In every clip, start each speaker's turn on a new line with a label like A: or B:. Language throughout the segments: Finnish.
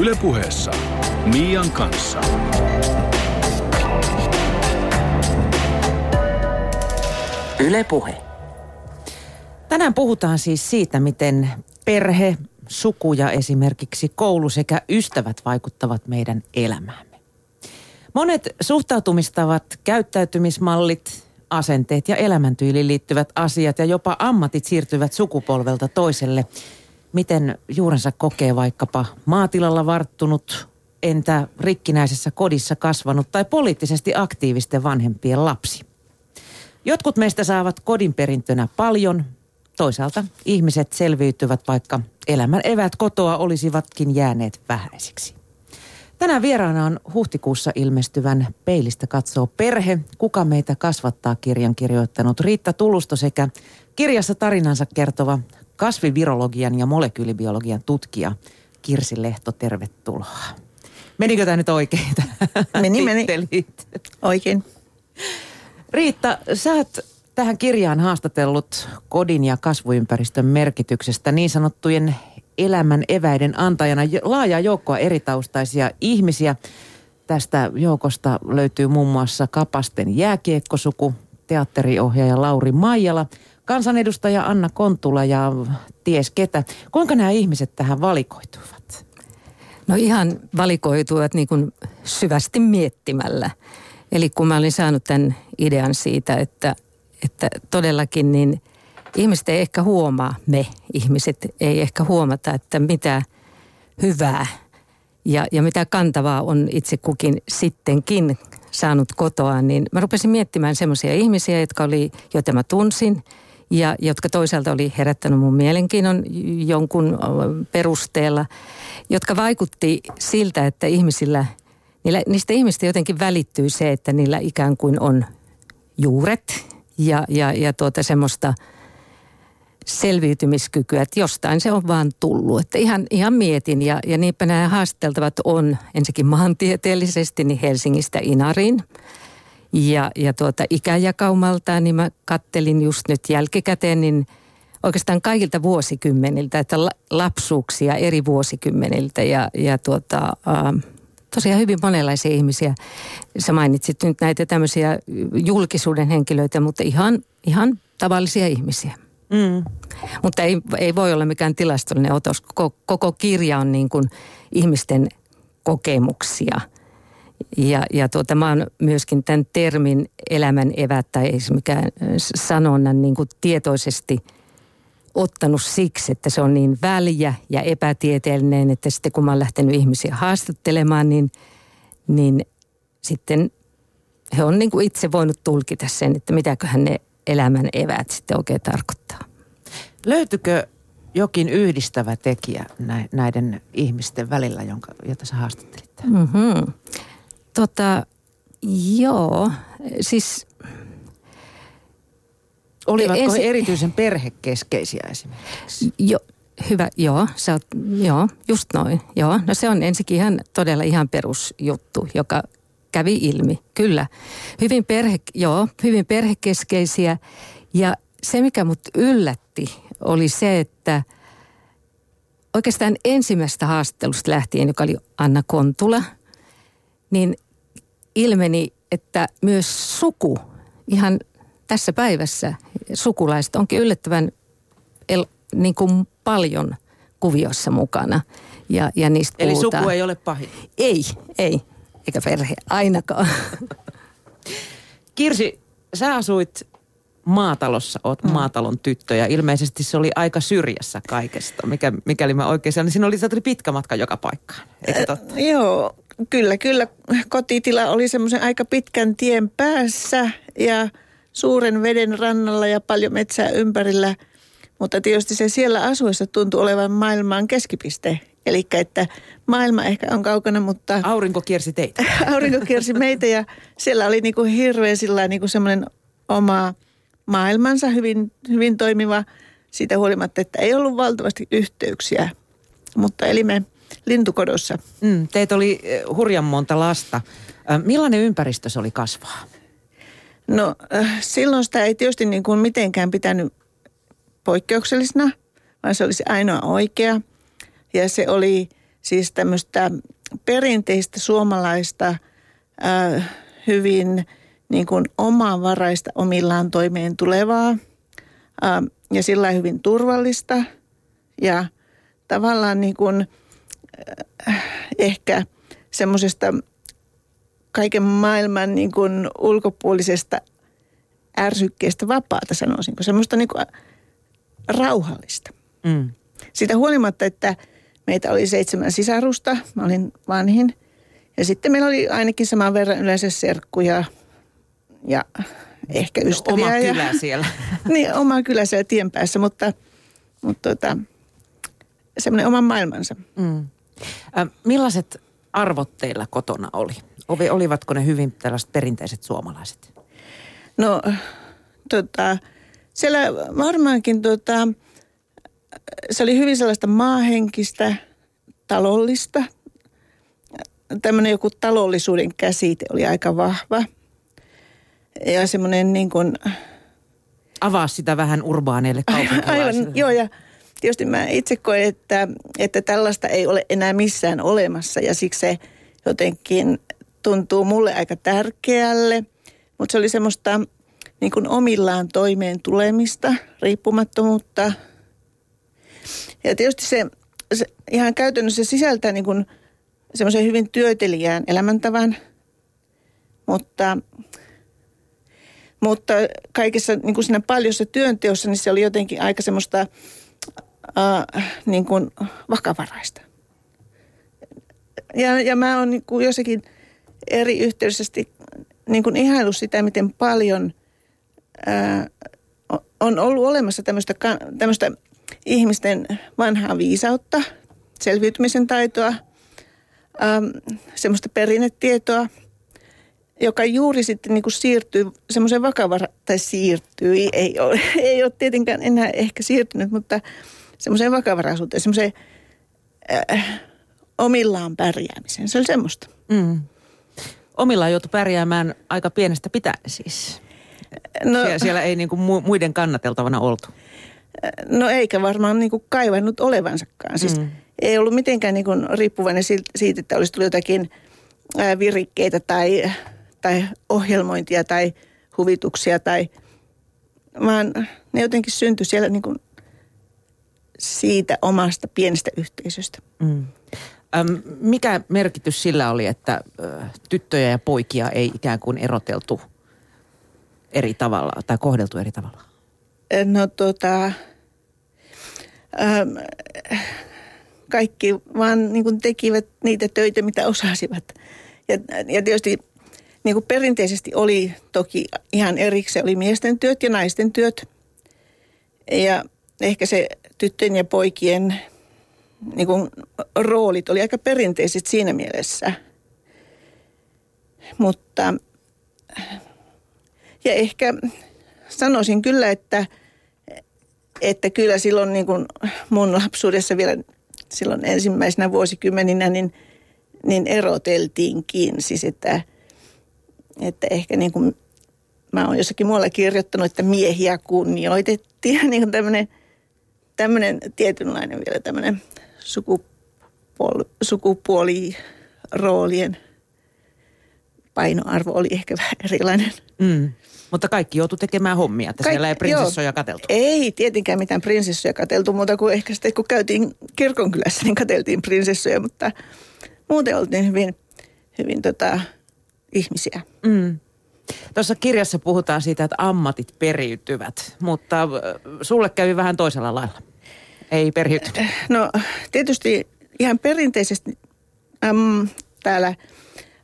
A: Ylepuheessa Mian kanssa.
B: Ylepuhe.
C: Tänään puhutaan siis siitä, miten perhe, suku ja esimerkiksi koulu sekä ystävät vaikuttavat meidän elämäämme. Monet suhtautumistavat, käyttäytymismallit, asenteet ja elämäntyyliin liittyvät asiat ja jopa ammatit siirtyvät sukupolvelta toiselle. Miten juurensa kokee vaikkapa maatilalla varttunut, entä rikkinäisessä kodissa kasvanut tai poliittisesti aktiivisten vanhempien lapsi? Jotkut meistä saavat kodinperintönä paljon, toisaalta ihmiset selviytyvät, vaikka elämän evät kotoa olisivatkin jääneet vähäisiksi. Tänään vieraana on huhtikuussa ilmestyvän Peilistä katsoo perhe, kuka meitä kasvattaa kirjan kirjoittanut Riitta Tulusto sekä kirjassa tarinansa kertova kasvivirologian ja molekyylibiologian tutkija Kirsi Lehto. Tervetuloa. Menikö tämä nyt oikein?
D: Meni, meni. Oikein.
C: Riitta, sä oot tähän kirjaan haastatellut kodin ja kasvuympäristön merkityksestä niin sanottujen elämän eväiden antajana laaja joukkoa eritaustaisia ihmisiä. Tästä joukosta löytyy muun muassa Kapasten jääkiekkosuku, teatteriohjaaja Lauri Maijala, kansanedustaja Anna Kontula ja ties ketä. Kuinka nämä ihmiset tähän valikoituivat?
E: No ihan valikoituivat niin kuin syvästi miettimällä. Eli kun mä olin saanut tämän idean siitä, että, että todellakin niin ihmiset ei ehkä huomaa, me ihmiset ei ehkä huomata, että mitä hyvää ja, ja mitä kantavaa on itse kukin sittenkin saanut kotoa, niin mä rupesin miettimään semmoisia ihmisiä, jotka oli, joita mä tunsin ja jotka toisaalta oli herättänyt mun mielenkiinnon jonkun perusteella, jotka vaikutti siltä, että ihmisillä – niillä, niistä ihmistä jotenkin välittyy se, että niillä ikään kuin on juuret ja, ja, ja tuota semmoista selviytymiskykyä, että jostain se on vaan tullut. Että ihan, ihan mietin ja, ja niinpä nämä haasteltavat on ensinnäkin maantieteellisesti niin Helsingistä Inariin. Ja, ja tuota ikäjakaumalta, niin mä kattelin just nyt jälkikäteen, niin oikeastaan kaikilta vuosikymmeniltä, että lapsuuksia eri vuosikymmeniltä ja, ja tuota, äh, tosiaan hyvin monenlaisia ihmisiä. Sä mainitsit nyt näitä tämmöisiä julkisuuden henkilöitä, mutta ihan, ihan tavallisia ihmisiä. Mm. Mutta ei, ei voi olla mikään tilastollinen otos. Koko, koko kirja on niin kuin ihmisten kokemuksia. Ja, ja tuota, mä oon myöskin tämän termin elämän evät tai ei se mikään sanonnan niin kuin tietoisesti – ottanut siksi, että se on niin väljä ja epätieteellinen, että sitten kun mä oon lähtenyt ihmisiä haastattelemaan, niin, niin sitten he on niin kuin itse voinut tulkita sen, että mitäköhän ne elämän eväät sitten oikein tarkoittaa.
C: Löytyykö jokin yhdistävä tekijä näiden ihmisten välillä, jonka, jota sä haastattelit? Mm-hmm.
E: Tota, joo, siis
C: Olivatko ensi... he erityisen perhekeskeisiä esimerkiksi?
E: Jo, hyvä, joo, sä oot, joo, just noin. Joo, no se on ensinnäkin ihan todella ihan perusjuttu, joka kävi ilmi, kyllä. Hyvin, perhe, joo, hyvin perhekeskeisiä ja se mikä mut yllätti oli se, että oikeastaan ensimmäistä haastattelusta lähtien, joka oli Anna Kontula, niin ilmeni, että myös suku ihan tässä päivässä sukulaiset onkin yllättävän el, niin kuin paljon kuviossa mukana. Ja, ja niistä
C: Eli puhutaan. suku ei ole pahin?
E: Ei, ei. Eikä perhe ainakaan.
C: Kirsi, sä asuit maatalossa, oot mm. maatalon tyttö ja ilmeisesti se oli aika syrjässä kaikesta, mikä, mikäli mä oikein sanon. Siinä oli, oli pitkä matka joka paikkaan, eikö totta?
D: Äh, joo, kyllä, kyllä. Kotitila oli semmoisen aika pitkän tien päässä ja – suuren veden rannalla ja paljon metsää ympärillä. Mutta tietysti se siellä asuessa tuntui olevan maailman keskipiste. Eli että maailma ehkä on kaukana, mutta...
C: Aurinko kiersi teitä.
D: aurinko kiersi meitä ja siellä oli niin kuin hirveän sillä niin kuin semmoinen oma maailmansa hyvin, hyvin toimiva siitä huolimatta, että ei ollut valtavasti yhteyksiä. Mutta elimme lintukodossa.
C: Mm, teitä oli eh, hurjan monta lasta. Millainen ympäristö se oli kasvaa?
D: No silloin sitä ei tietysti niin kuin mitenkään pitänyt poikkeuksellisena, vaan se olisi ainoa oikea. Ja se oli siis tämmöistä perinteistä suomalaista äh, hyvin niin kuin omavaraista omillaan toimeen tulevaa äh, ja sillä hyvin turvallista ja tavallaan niin kuin, ehkä semmoisesta kaiken maailman niin kuin ulkopuolisesta ärsykkeestä vapaata sanoisinko, semmoista niin kuin rauhallista. Mm. Siitä huolimatta, että meitä oli seitsemän sisarusta, mä olin vanhin. Ja sitten meillä oli ainakin saman verran yleensä serkkuja ja ehkä ystäviä.
C: Oma
D: ja,
C: kylä siellä.
D: niin, oma kylä siellä tien päässä, mutta, mutta tota, semmoinen oman maailmansa. Mm.
C: Äh, millaiset arvot teillä kotona oli? Olivatko ne hyvin tällaiset perinteiset suomalaiset?
D: No, tota, siellä varmaankin tota, se oli hyvin sellaista maahenkistä, talollista. Tämmöinen joku talollisuuden käsite oli aika vahva. Ja semmoinen niin kuin...
C: Avaa sitä vähän urbaaneille kaupunkilaisille.
D: Aivan, joo ja tietysti mä itse koen, että, että tällaista ei ole enää missään olemassa ja siksi se jotenkin tuntuu mulle aika tärkeälle. Mutta se oli semmoista niin kuin omillaan toimeen tulemista, riippumattomuutta. Ja tietysti se, se ihan käytännössä sisältää niin kuin semmoisen hyvin työtelijään elämäntavan, mutta, mutta kaikessa niin kuin siinä paljossa työnteossa, niin se oli jotenkin aika semmoista äh, niin kuin vakavaraista. Ja, ja mä oon niin kuin jossakin eri yhteydessä niin kuin ihailu sitä, miten paljon ää, on ollut olemassa tämmöistä, ihmisten vanhaa viisautta, selviytymisen taitoa, ää, semmoista perinnetietoa, joka juuri sitten niin kuin siirtyy semmoiseen vakavara, tai siirtyy, ei ole, ei ole tietenkään enää ehkä siirtynyt, mutta semmoiseen vakavaraisuuteen, semmoiseen äh, omillaan pärjäämiseen. Se oli semmoista. Mm
C: omillaan joutui pärjäämään aika pienestä pitäen siis. No, siellä, siellä ei niin kuin muiden kannateltavana oltu.
D: No eikä varmaan niin kuin kaivannut olevansakaan. Siis mm. ei ollut mitenkään niin kuin riippuvainen siitä, että olisi tullut jotakin virikkeitä tai, tai ohjelmointia tai huvituksia tai vaan ne jotenkin syntyi siellä niin kuin siitä omasta pienestä yhteisöstä. Mm.
C: Mikä merkitys sillä oli, että tyttöjä ja poikia ei ikään kuin eroteltu eri tavalla tai kohdeltu eri tavalla?
D: No tota, ähm, kaikki vaan niin kuin tekivät niitä töitä, mitä osasivat. Ja, ja tietysti niin kuin perinteisesti oli toki ihan erikseen, oli miesten työt ja naisten työt. Ja ehkä se tyttöjen ja poikien niin kuin, roolit oli aika perinteiset siinä mielessä. Mutta ja ehkä sanoisin kyllä, että, että kyllä silloin niin kuin mun lapsuudessa vielä silloin ensimmäisenä vuosikymmeninä niin, niin eroteltiinkin. Siis että, että ehkä niin kuin mä oon jossakin muualla kirjoittanut, että miehiä kunnioitettiin. Niin kuin tämmöinen, tämmöinen tietynlainen vielä tämmöinen sukupuoli, sukupuoliroolien painoarvo oli ehkä vähän erilainen. Mm.
C: Mutta kaikki joutui tekemään hommia, että Kaik, siellä ei prinsessoja kateltu.
D: Ei tietenkään mitään prinsessoja kateltu, muuta kuin ehkä sitten kun käytiin kirkonkylässä, niin kateltiin prinsessoja, mutta muuten oltiin hyvin, hyvin tota, ihmisiä. Mm.
C: Tuossa kirjassa puhutaan siitä, että ammatit periytyvät, mutta sulle kävi vähän toisella lailla ei periytynyt?
D: No tietysti ihan perinteisesti äm, täällä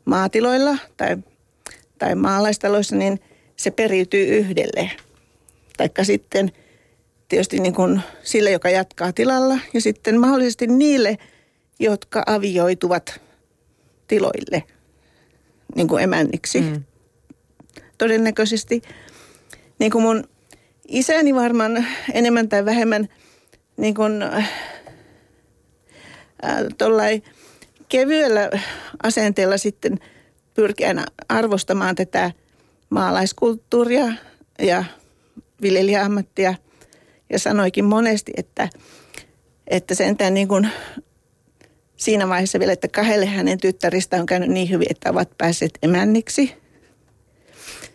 D: maatiloilla tai, tai maalaistaloissa, niin se periytyy yhdelle. Taikka sitten tietysti niin kuin sille, joka jatkaa tilalla ja sitten mahdollisesti niille, jotka avioituvat tiloille niin kuin emänniksi. Mm. Todennäköisesti niin kuin mun isäni varmaan enemmän tai vähemmän – niin kuin äh, kevyellä asenteella sitten pyrkiä arvostamaan tätä maalaiskulttuuria ja viljelijäammattia ja sanoikin monesti, että, että sentään niin kuin siinä vaiheessa vielä, että kahdelle hänen tyttäristä on käynyt niin hyvin, että ovat päässeet emänniksi.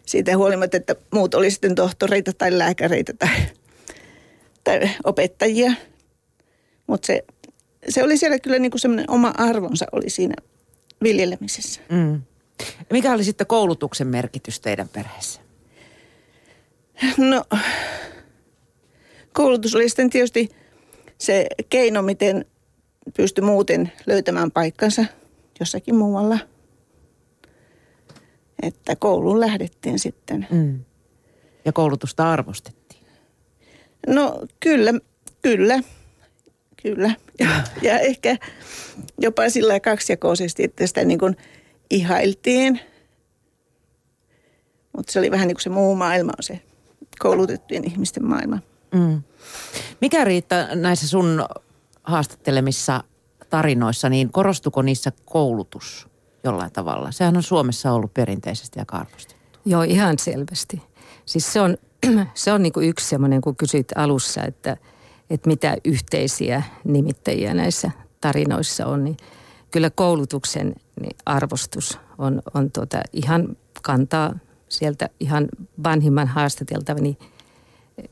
D: Siitä huolimatta, että muut oli sitten tohtoreita tai lääkäreitä tai, tai opettajia. Mutta se, se oli siellä kyllä niin kuin semmoinen oma arvonsa oli siinä viljelemisessä.
C: Mm. Mikä oli sitten koulutuksen merkitys teidän perheessä?
D: No, koulutus oli sitten tietysti se keino, miten pystyi muuten löytämään paikkansa jossakin muualla. Että kouluun lähdettiin sitten.
C: Mm. Ja koulutusta arvostettiin.
D: No kyllä, kyllä, kyllä. Ja, ja ehkä jopa sillä kaksijakoisesti, että sitä niin kuin ihailtiin. Mutta se oli vähän niin kuin se muu maailma on se koulutettujen ihmisten maailma.
C: Mm. Mikä Riitta näissä sun haastattelemissa tarinoissa, niin korostuko niissä koulutus jollain tavalla? Sehän on Suomessa ollut perinteisesti aika arvostettu.
E: Joo, ihan selvästi. Siis se on, se on niin kuin yksi semmoinen, kun kysyit alussa, että, että mitä yhteisiä nimittäjiä näissä tarinoissa on, niin kyllä koulutuksen niin arvostus on, on tuota ihan kantaa sieltä ihan vanhimman haastateltavani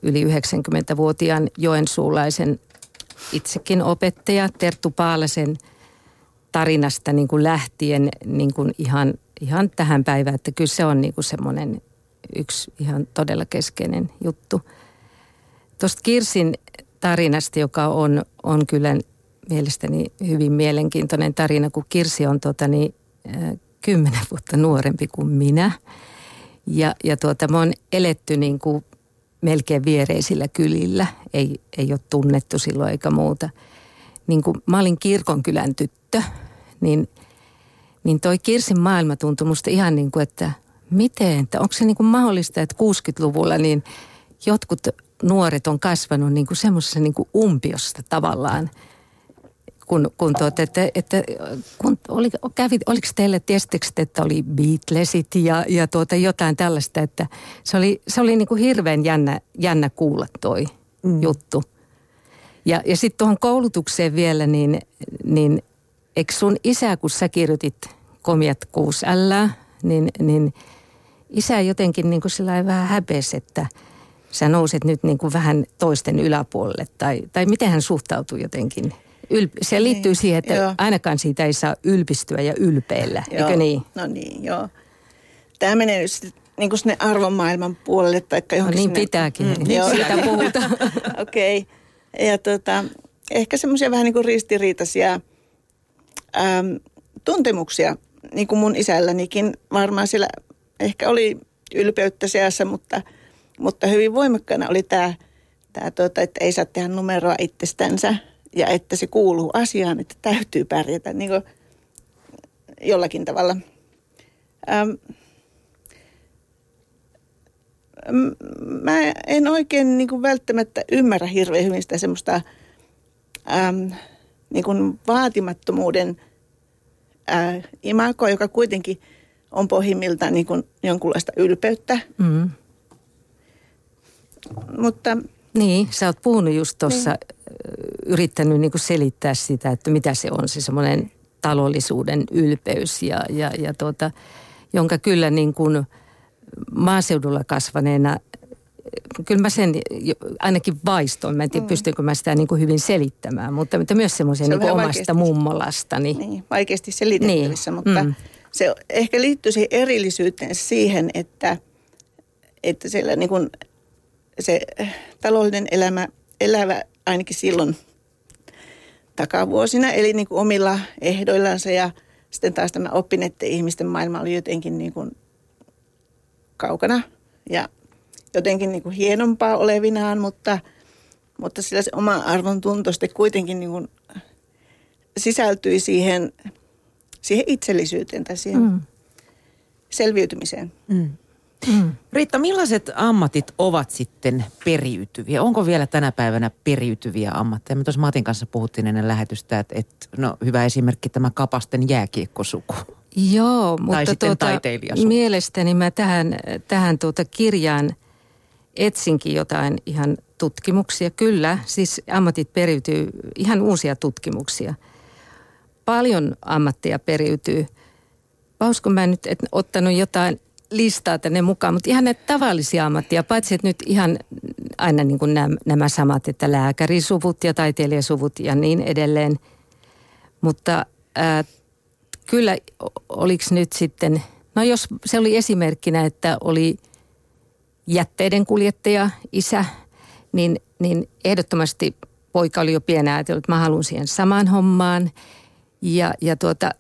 E: yli 90-vuotiaan joensuulaisen itsekin opettaja Terttu Paalasen tarinasta niin kuin lähtien niin kuin ihan, ihan tähän päivään, että kyllä se on niin kuin semmoinen yksi ihan todella keskeinen juttu. Tuosta Kirsin tarinasta, joka on, on kyllä mielestäni hyvin mielenkiintoinen tarina, kun Kirsi on tota niin, kymmenen vuotta nuorempi kuin minä. Ja, ja tuota, mä oon eletty niin kuin melkein viereisillä kylillä. Ei, ei ole tunnettu silloin eikä muuta. Niin kuin mä olin kirkonkylän tyttö, niin, niin toi Kirsin maailma tuntui musta ihan niin kuin, että miten, että onko se niin kuin mahdollista, että 60-luvulla niin jotkut nuoret on kasvanut niin kuin semmoisessa niin kuin umpiosta tavallaan – kun, kun, tuot, että, että, kun oli, kävi, oliko teille, tiesittekö, että oli Beatlesit ja, ja tuota jotain tällaista, että se oli, se oli niin kuin hirveän jännä, jännä kuulla toi mm. juttu. Ja, ja sitten tuohon koulutukseen vielä, niin, niin eikö sun isä, kun sä kirjoitit komiat 6 L, niin, niin isä jotenkin niin kuin sillä vähän häpesi, että sä nouset nyt niin kuin vähän toisten yläpuolelle. Tai, tai miten hän suhtautui jotenkin – ylp- se liittyy niin, siihen, että joo. ainakaan siitä ei saa ylpistyä ja ylpeillä, joo. eikö niin?
D: No niin, joo. Tämä menee nyt sitten niin kuin sinne arvomaailman puolelle. Tai
E: no niin
D: sinne...
E: pitääkin, mm, joo. siitä puhutaan.
D: Okei. Okay. Ja tota, ehkä semmoisia vähän niin kuin ristiriitaisia äm, tuntemuksia, niin kuin mun isällänikin. Varmaan siellä ehkä oli ylpeyttä seassa, mutta, mutta hyvin voimakkaana oli tämä, tämä tuota, että ei saa tehdä numeroa itsestänsä ja että se kuuluu asiaan, että täytyy pärjätä niin kuin jollakin tavalla. Ähm, mä en oikein niin kuin välttämättä ymmärrä hirveän hyvin sitä semmoista ähm, niin kuin vaatimattomuuden äh, imakoa, joka kuitenkin on pohjimmiltaan niin kuin jonkunlaista ylpeyttä. Mm. Mutta...
E: Niin, sä oot puhunut just tuossa niin yrittänyt niin kuin selittää sitä, että mitä se on se semmoinen talollisuuden ylpeys ja, ja, ja tuota, jonka kyllä niin kuin maaseudulla kasvaneena kyllä mä sen ainakin vaistoin. Mä en tiedä, mm. pystynkö mä sitä niin kuin hyvin selittämään, mutta, mutta myös semmoisen se niin omasta mummolastani.
D: Niin, vaikeasti selitettävissä, niin. mutta mm. Se ehkä liittyy siihen erillisyyteen siihen, että, että siellä niin kuin se taloudellinen elämä, elävä ainakin silloin takavuosina, eli niin kuin omilla ehdoillansa ja sitten taas tämä oppineiden ihmisten maailma oli jotenkin niin kuin kaukana ja jotenkin niin kuin hienompaa olevinaan, mutta, mutta sillä se oma arvon tunto sitten kuitenkin niin kuin sisältyi siihen, siihen itsellisyyteen tai siihen mm. selviytymiseen. Mm.
C: Mm. Riitta, millaiset ammatit ovat sitten periytyviä? Onko vielä tänä päivänä periytyviä ammatteja? Me tuossa Matin kanssa puhuttiin ennen lähetystä, että, että no, hyvä esimerkki tämä Kapasten jääkiekkosuku.
E: Joo, mutta tuota, mielestäni mä tähän, tähän tuota kirjaan etsinkin jotain ihan tutkimuksia. Kyllä, siis ammatit periytyy, ihan uusia tutkimuksia. Paljon ammattia periytyy. Pausko mä nyt et ottanut jotain listaa tänne mukaan, mutta ihan näitä tavallisia ammattia, paitsi että nyt ihan aina niin kuin nämä, nämä samat, että lääkärisuvut ja taiteilijasuvut ja niin edelleen. Mutta ää, kyllä oliko nyt sitten, no jos se oli esimerkkinä, että oli jätteiden kuljettaja, isä, niin, niin ehdottomasti poika oli jo pienä ajatellut, että mä haluan siihen samaan hommaan. Ja, ja tuota,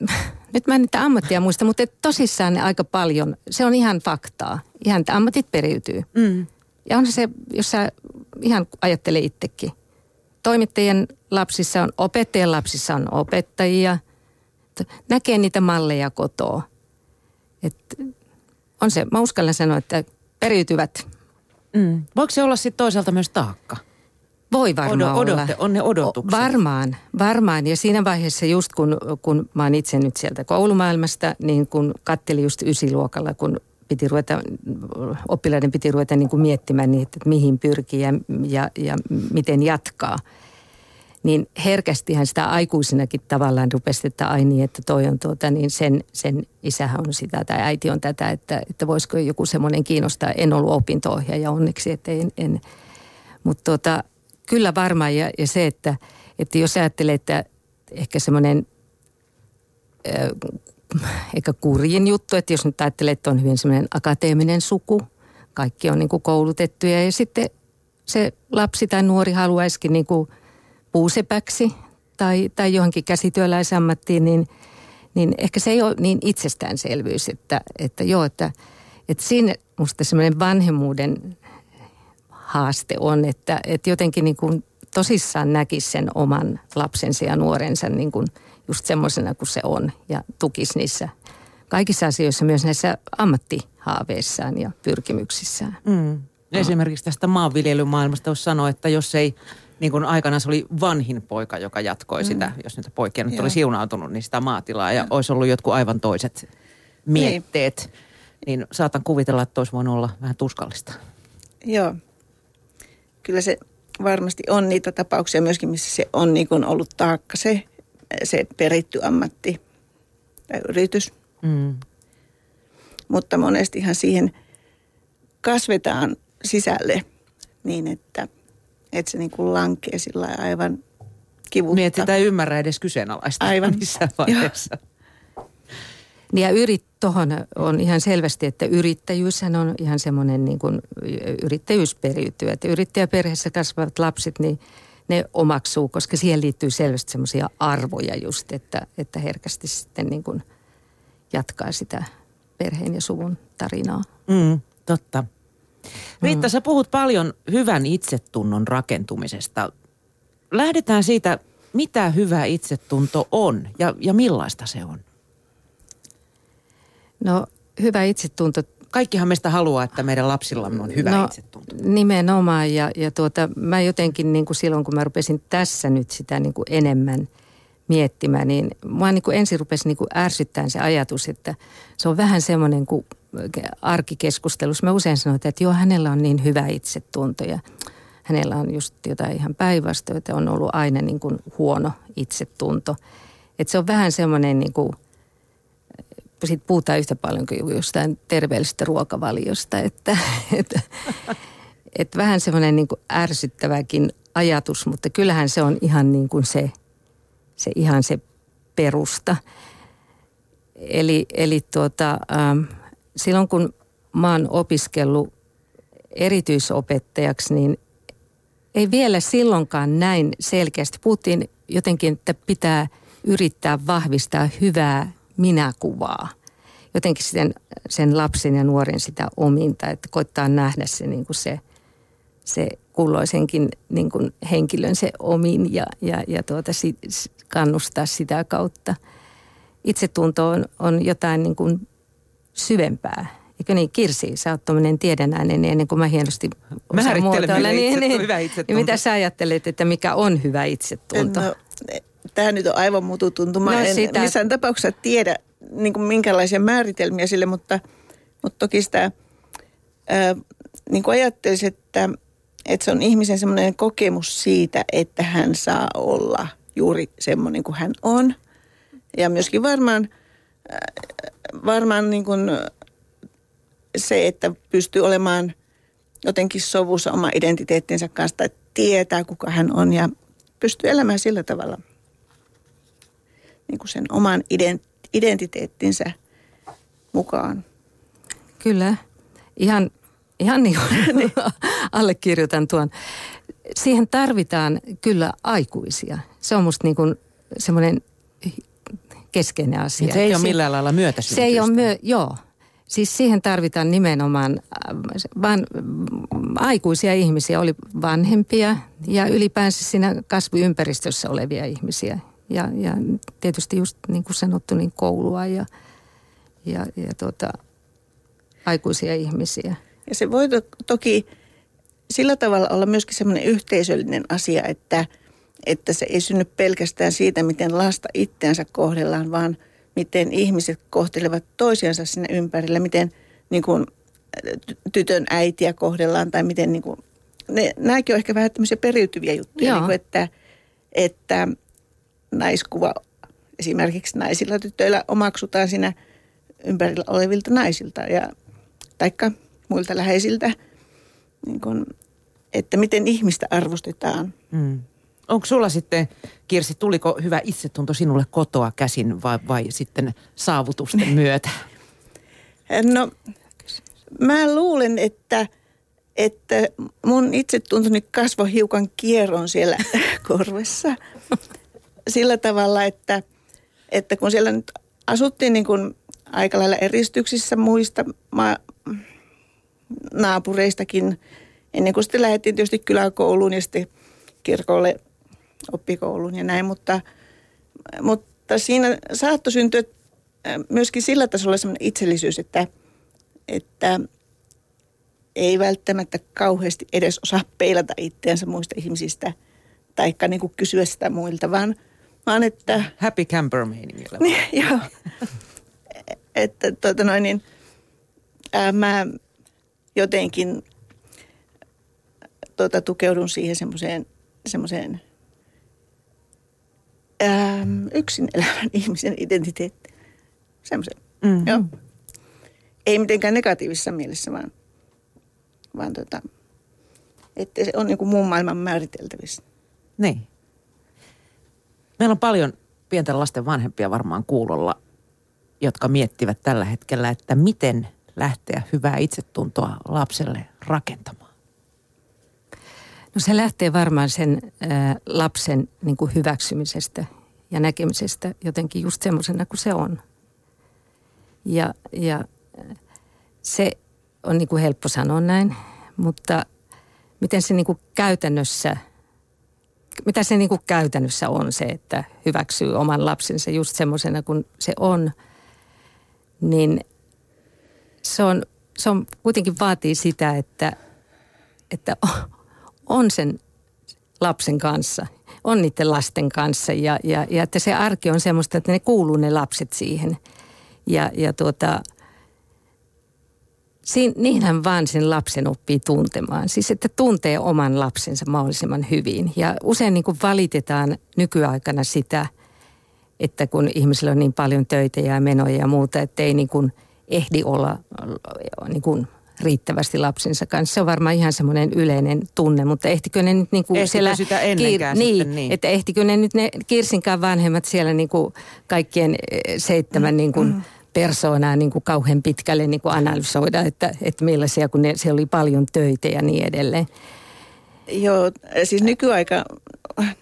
E: nyt mä en niitä ammattia muista, mutta tosissaan ne aika paljon, se on ihan faktaa. Ihan ammatit periytyy. Mm. Ja on se, jos sä ihan ajattele itsekin. Toimittajien lapsissa on opettajien lapsissa on opettajia. Näkee niitä malleja kotoa. Et on se, mä uskallan sanoa, että periytyvät.
C: Mm. Voiko se olla sitten toisaalta myös taakka?
E: Voi varmaan
C: Odo,
E: olla.
C: On ne odotukset.
E: Varmaan, varmaan. Ja siinä vaiheessa just kun, kun mä oon itse nyt sieltä koulumaailmasta, niin kun kattelin just ysiluokalla, kun piti ruveta, oppilaiden piti ruveta niin kuin miettimään niin, että mihin pyrkii ja, ja, ja miten jatkaa. Niin herkästihän sitä aikuisinakin tavallaan rupesi, että ai niin, että toi on tuota, niin sen, sen isähän on sitä tai äiti on tätä, että, että voisiko joku semmoinen kiinnostaa. En ollut opinto-ohjaaja onneksi, että en, en. mutta tuota, kyllä varmaan ja, ja se, että, että jos ajattelee, että ehkä semmoinen eikä kurjin juttu, että jos nyt ajattelee, että on hyvin semmoinen akateeminen suku, kaikki on niin kuin koulutettuja ja sitten se lapsi tai nuori haluaisikin niin kuin puusepäksi tai, tai johonkin käsityöläisammattiin, niin, niin ehkä se ei ole niin itsestäänselvyys, että, että joo, että, että siinä musta semmoinen vanhemmuuden haaste on, että, että jotenkin niin kuin tosissaan näkisi sen oman lapsensa ja nuorensa niin kuin just semmoisena kuin se on ja tukisi niissä kaikissa asioissa, myös näissä ammattihaaveissaan ja pyrkimyksissään. Mm.
C: Esimerkiksi tästä maanviljelymaailmasta jos sanoo, että jos ei niin kuin aikanaan se oli vanhin poika, joka jatkoi mm. sitä, jos niitä poikia nyt oli siunautunut, niin sitä maatilaa ja, ja olisi ollut jotkut aivan toiset mietteet. Niin. niin saatan kuvitella, että olisi voinut olla vähän tuskallista.
D: Joo, kyllä se varmasti on niitä tapauksia myöskin, missä se on niin kuin ollut taakka se, se peritty ammatti tai yritys. Mm. Mutta monestihan siihen kasvetaan sisälle niin, että, että se niin kuin lankee sillä aivan kivutta.
C: Niin, että sitä ei ymmärrä edes kyseenalaista aivan. missään vaiheessa.
E: Niin ja yrit, tuohon on ihan selvästi, että yrittäjyyshän on ihan semmoinen niin kuin yrittäjyys periytyy. Että yrittäjäperheessä kasvavat lapset, niin ne omaksuu, koska siihen liittyy selvästi semmoisia arvoja just, että, että herkästi sitten niin kuin jatkaa sitä perheen ja suvun tarinaa.
C: Mm, totta. Riitta, mm. sä puhut paljon hyvän itsetunnon rakentumisesta. Lähdetään siitä, mitä hyvä itsetunto on ja, ja millaista se on?
E: No hyvä itsetunto.
C: Kaikkihan meistä haluaa, että meidän lapsillamme on hyvä no, itsetunto.
E: Nimenomaan ja, ja tuota, mä jotenkin niin kuin silloin, kun mä rupesin tässä nyt sitä niin kuin enemmän miettimään, niin mua niin kuin ensin rupesi niin kuin ärsyttämään se ajatus, että se on vähän semmoinen kuin arkikeskustelussa. Mä usein sanoin, että joo, hänellä on niin hyvä itsetunto ja hänellä on just jotain ihan päinvastoin, että on ollut aina niin kuin huono itsetunto. Että se on vähän semmoinen niin kuin – siitä puhutaan yhtä paljon kuin jostain terveellisestä ruokavaliosta, että, että, että vähän semmoinen niin ärsyttäväkin ajatus, mutta kyllähän se on ihan niin kuin se, se ihan se perusta. Eli, eli tuota, ähm, silloin kun mä oon opiskellut erityisopettajaksi, niin ei vielä silloinkaan näin selkeästi. Puhuttiin jotenkin, että pitää yrittää vahvistaa hyvää minäkuvaa. Jotenkin sen, sen lapsen ja nuoren sitä ominta, että koittaa nähdä se, niin kuin se, se kulloisenkin niin kuin henkilön se omin ja, ja, ja tuota, sit, kannustaa sitä kautta. Itsetunto on, on jotain niin kuin syvempää. Eikö niin, Kirsi, sä oot tuommoinen tiedennäinen, niin ennen kuin mä hienosti
C: muotoilla, niin, niin,
E: hyvä itsetunto. niin mitä sä ajattelet, että mikä on hyvä itsetunto? No,
D: tämä nyt on aivan mututuntuma. No, en sitä... missään tapauksessa tiedä niin kuin minkälaisia määritelmiä sille, mutta, mutta toki sitä ää, niin kuin ajattelisin, että, että se on ihmisen semmoinen kokemus siitä, että hän saa olla juuri semmoinen kuin hän on. Ja myöskin varmaan, äh, varmaan niin kuin se, että pystyy olemaan jotenkin sovussa oma identiteettinsä kanssa tai tietää, kuka hän on ja pystyy elämään sillä tavalla niin kuin sen oman identiteettinsä mukaan.
E: Kyllä, ihan, ihan niin kuin allekirjoitan tuon. Siihen tarvitaan kyllä aikuisia. Se on musta niin kuin semmoinen keskeinen asia.
C: Se ei ole millään lailla myötäsyntyistä.
E: Se ei ole myö, joo. Siis siihen tarvitaan nimenomaan äh, van, aikuisia ihmisiä, oli vanhempia ja ylipäänsä siinä kasvuympäristössä olevia ihmisiä. Ja, ja tietysti just niin kuin sanottu, niin koulua ja, ja, ja tuota, aikuisia ihmisiä.
D: Ja se voi to- toki sillä tavalla olla myöskin semmoinen yhteisöllinen asia, että, että se ei synny pelkästään siitä, miten lasta itseänsä kohdellaan, vaan miten ihmiset kohtelevat toisiansa sinne ympärillä, miten niin kuin, tytön äitiä kohdellaan tai miten niin kuin, ne, nämäkin on ehkä vähän tämmöisiä periytyviä juttuja, niin kuin, että, että naiskuva esimerkiksi naisilla tytöillä omaksutaan siinä ympärillä olevilta naisilta ja taikka muilta läheisiltä, niin kun, että miten ihmistä arvostetaan. Mm.
C: Onko sulla sitten, Kirsi, tuliko hyvä itsetunto sinulle kotoa käsin vai, vai sitten saavutusten myötä?
D: No, mä luulen, että, että mun itsetuntoni kasvoi hiukan kierron siellä korvessa. Sillä tavalla, että, että kun siellä nyt asuttiin niin kuin aika lailla eristyksissä muista ma- naapureistakin, ennen kuin sitten lähdettiin tietysti kyläkouluun ja sitten kirkolle oppikouluun ja näin, mutta, mutta siinä saattoi syntyä äh, myöskin sillä tasolla sellainen itsellisyys, että, että ei välttämättä kauheasti edes osaa peilata itseänsä muista ihmisistä tai niin kysyä sitä muilta, vaan, vaan että...
C: Happy camper meiningillä.
D: joo. että tuota noin, niin, ää, mä jotenkin tuota, tukeudun siihen semmoiseen, semmoiseen yksin elävän ihmisen identiteetti. Semmoisen, mm-hmm. joo. Ei mitenkään negatiivisessa mielessä, vaan, vaan tota, että se on niin kuin muun maailman määriteltävissä.
C: Niin. Meillä on paljon pienten lasten vanhempia varmaan kuulolla, jotka miettivät tällä hetkellä, että miten lähteä hyvää itsetuntoa lapselle rakentamaan?
E: No se lähtee varmaan sen ä, lapsen niin kuin hyväksymisestä ja näkemisestä jotenkin just semmoisena kuin se on. Ja, ja se on niin kuin helppo sanoa näin, mutta miten se niin kuin käytännössä, mitä se niin kuin käytännössä on se, että hyväksyy oman lapsensa just semmoisena kuin se on, niin se on, se on kuitenkin vaatii sitä, että, että on sen lapsen kanssa, on niiden lasten kanssa ja, ja, ja että se arki on semmoista, että ne kuuluu ne lapset siihen. Ja, ja tuota, Siin, niinhän vaan sen lapsen oppii tuntemaan. Siis että tuntee oman lapsensa mahdollisimman hyvin. Ja usein niin kuin valitetaan nykyaikana sitä, että kun ihmisillä on niin paljon töitä ja menoja ja muuta, että ei niin kuin ehdi olla niin kuin riittävästi lapsensa kanssa. Se on varmaan ihan semmoinen yleinen tunne, mutta ehtikö ne nyt niin
C: kuin siellä... sitä
E: kiir-
C: niin, niin,
E: että ehtikö ne nyt ne Kirsinkään vanhemmat siellä niin kuin kaikkien eh, seitsemän niin kuin persoonaa niin kuin kauhean pitkälle niin kuin analysoida, että, että millaisia, kun ne, siellä oli paljon töitä ja niin edelleen.
D: Joo, siis nykyaika,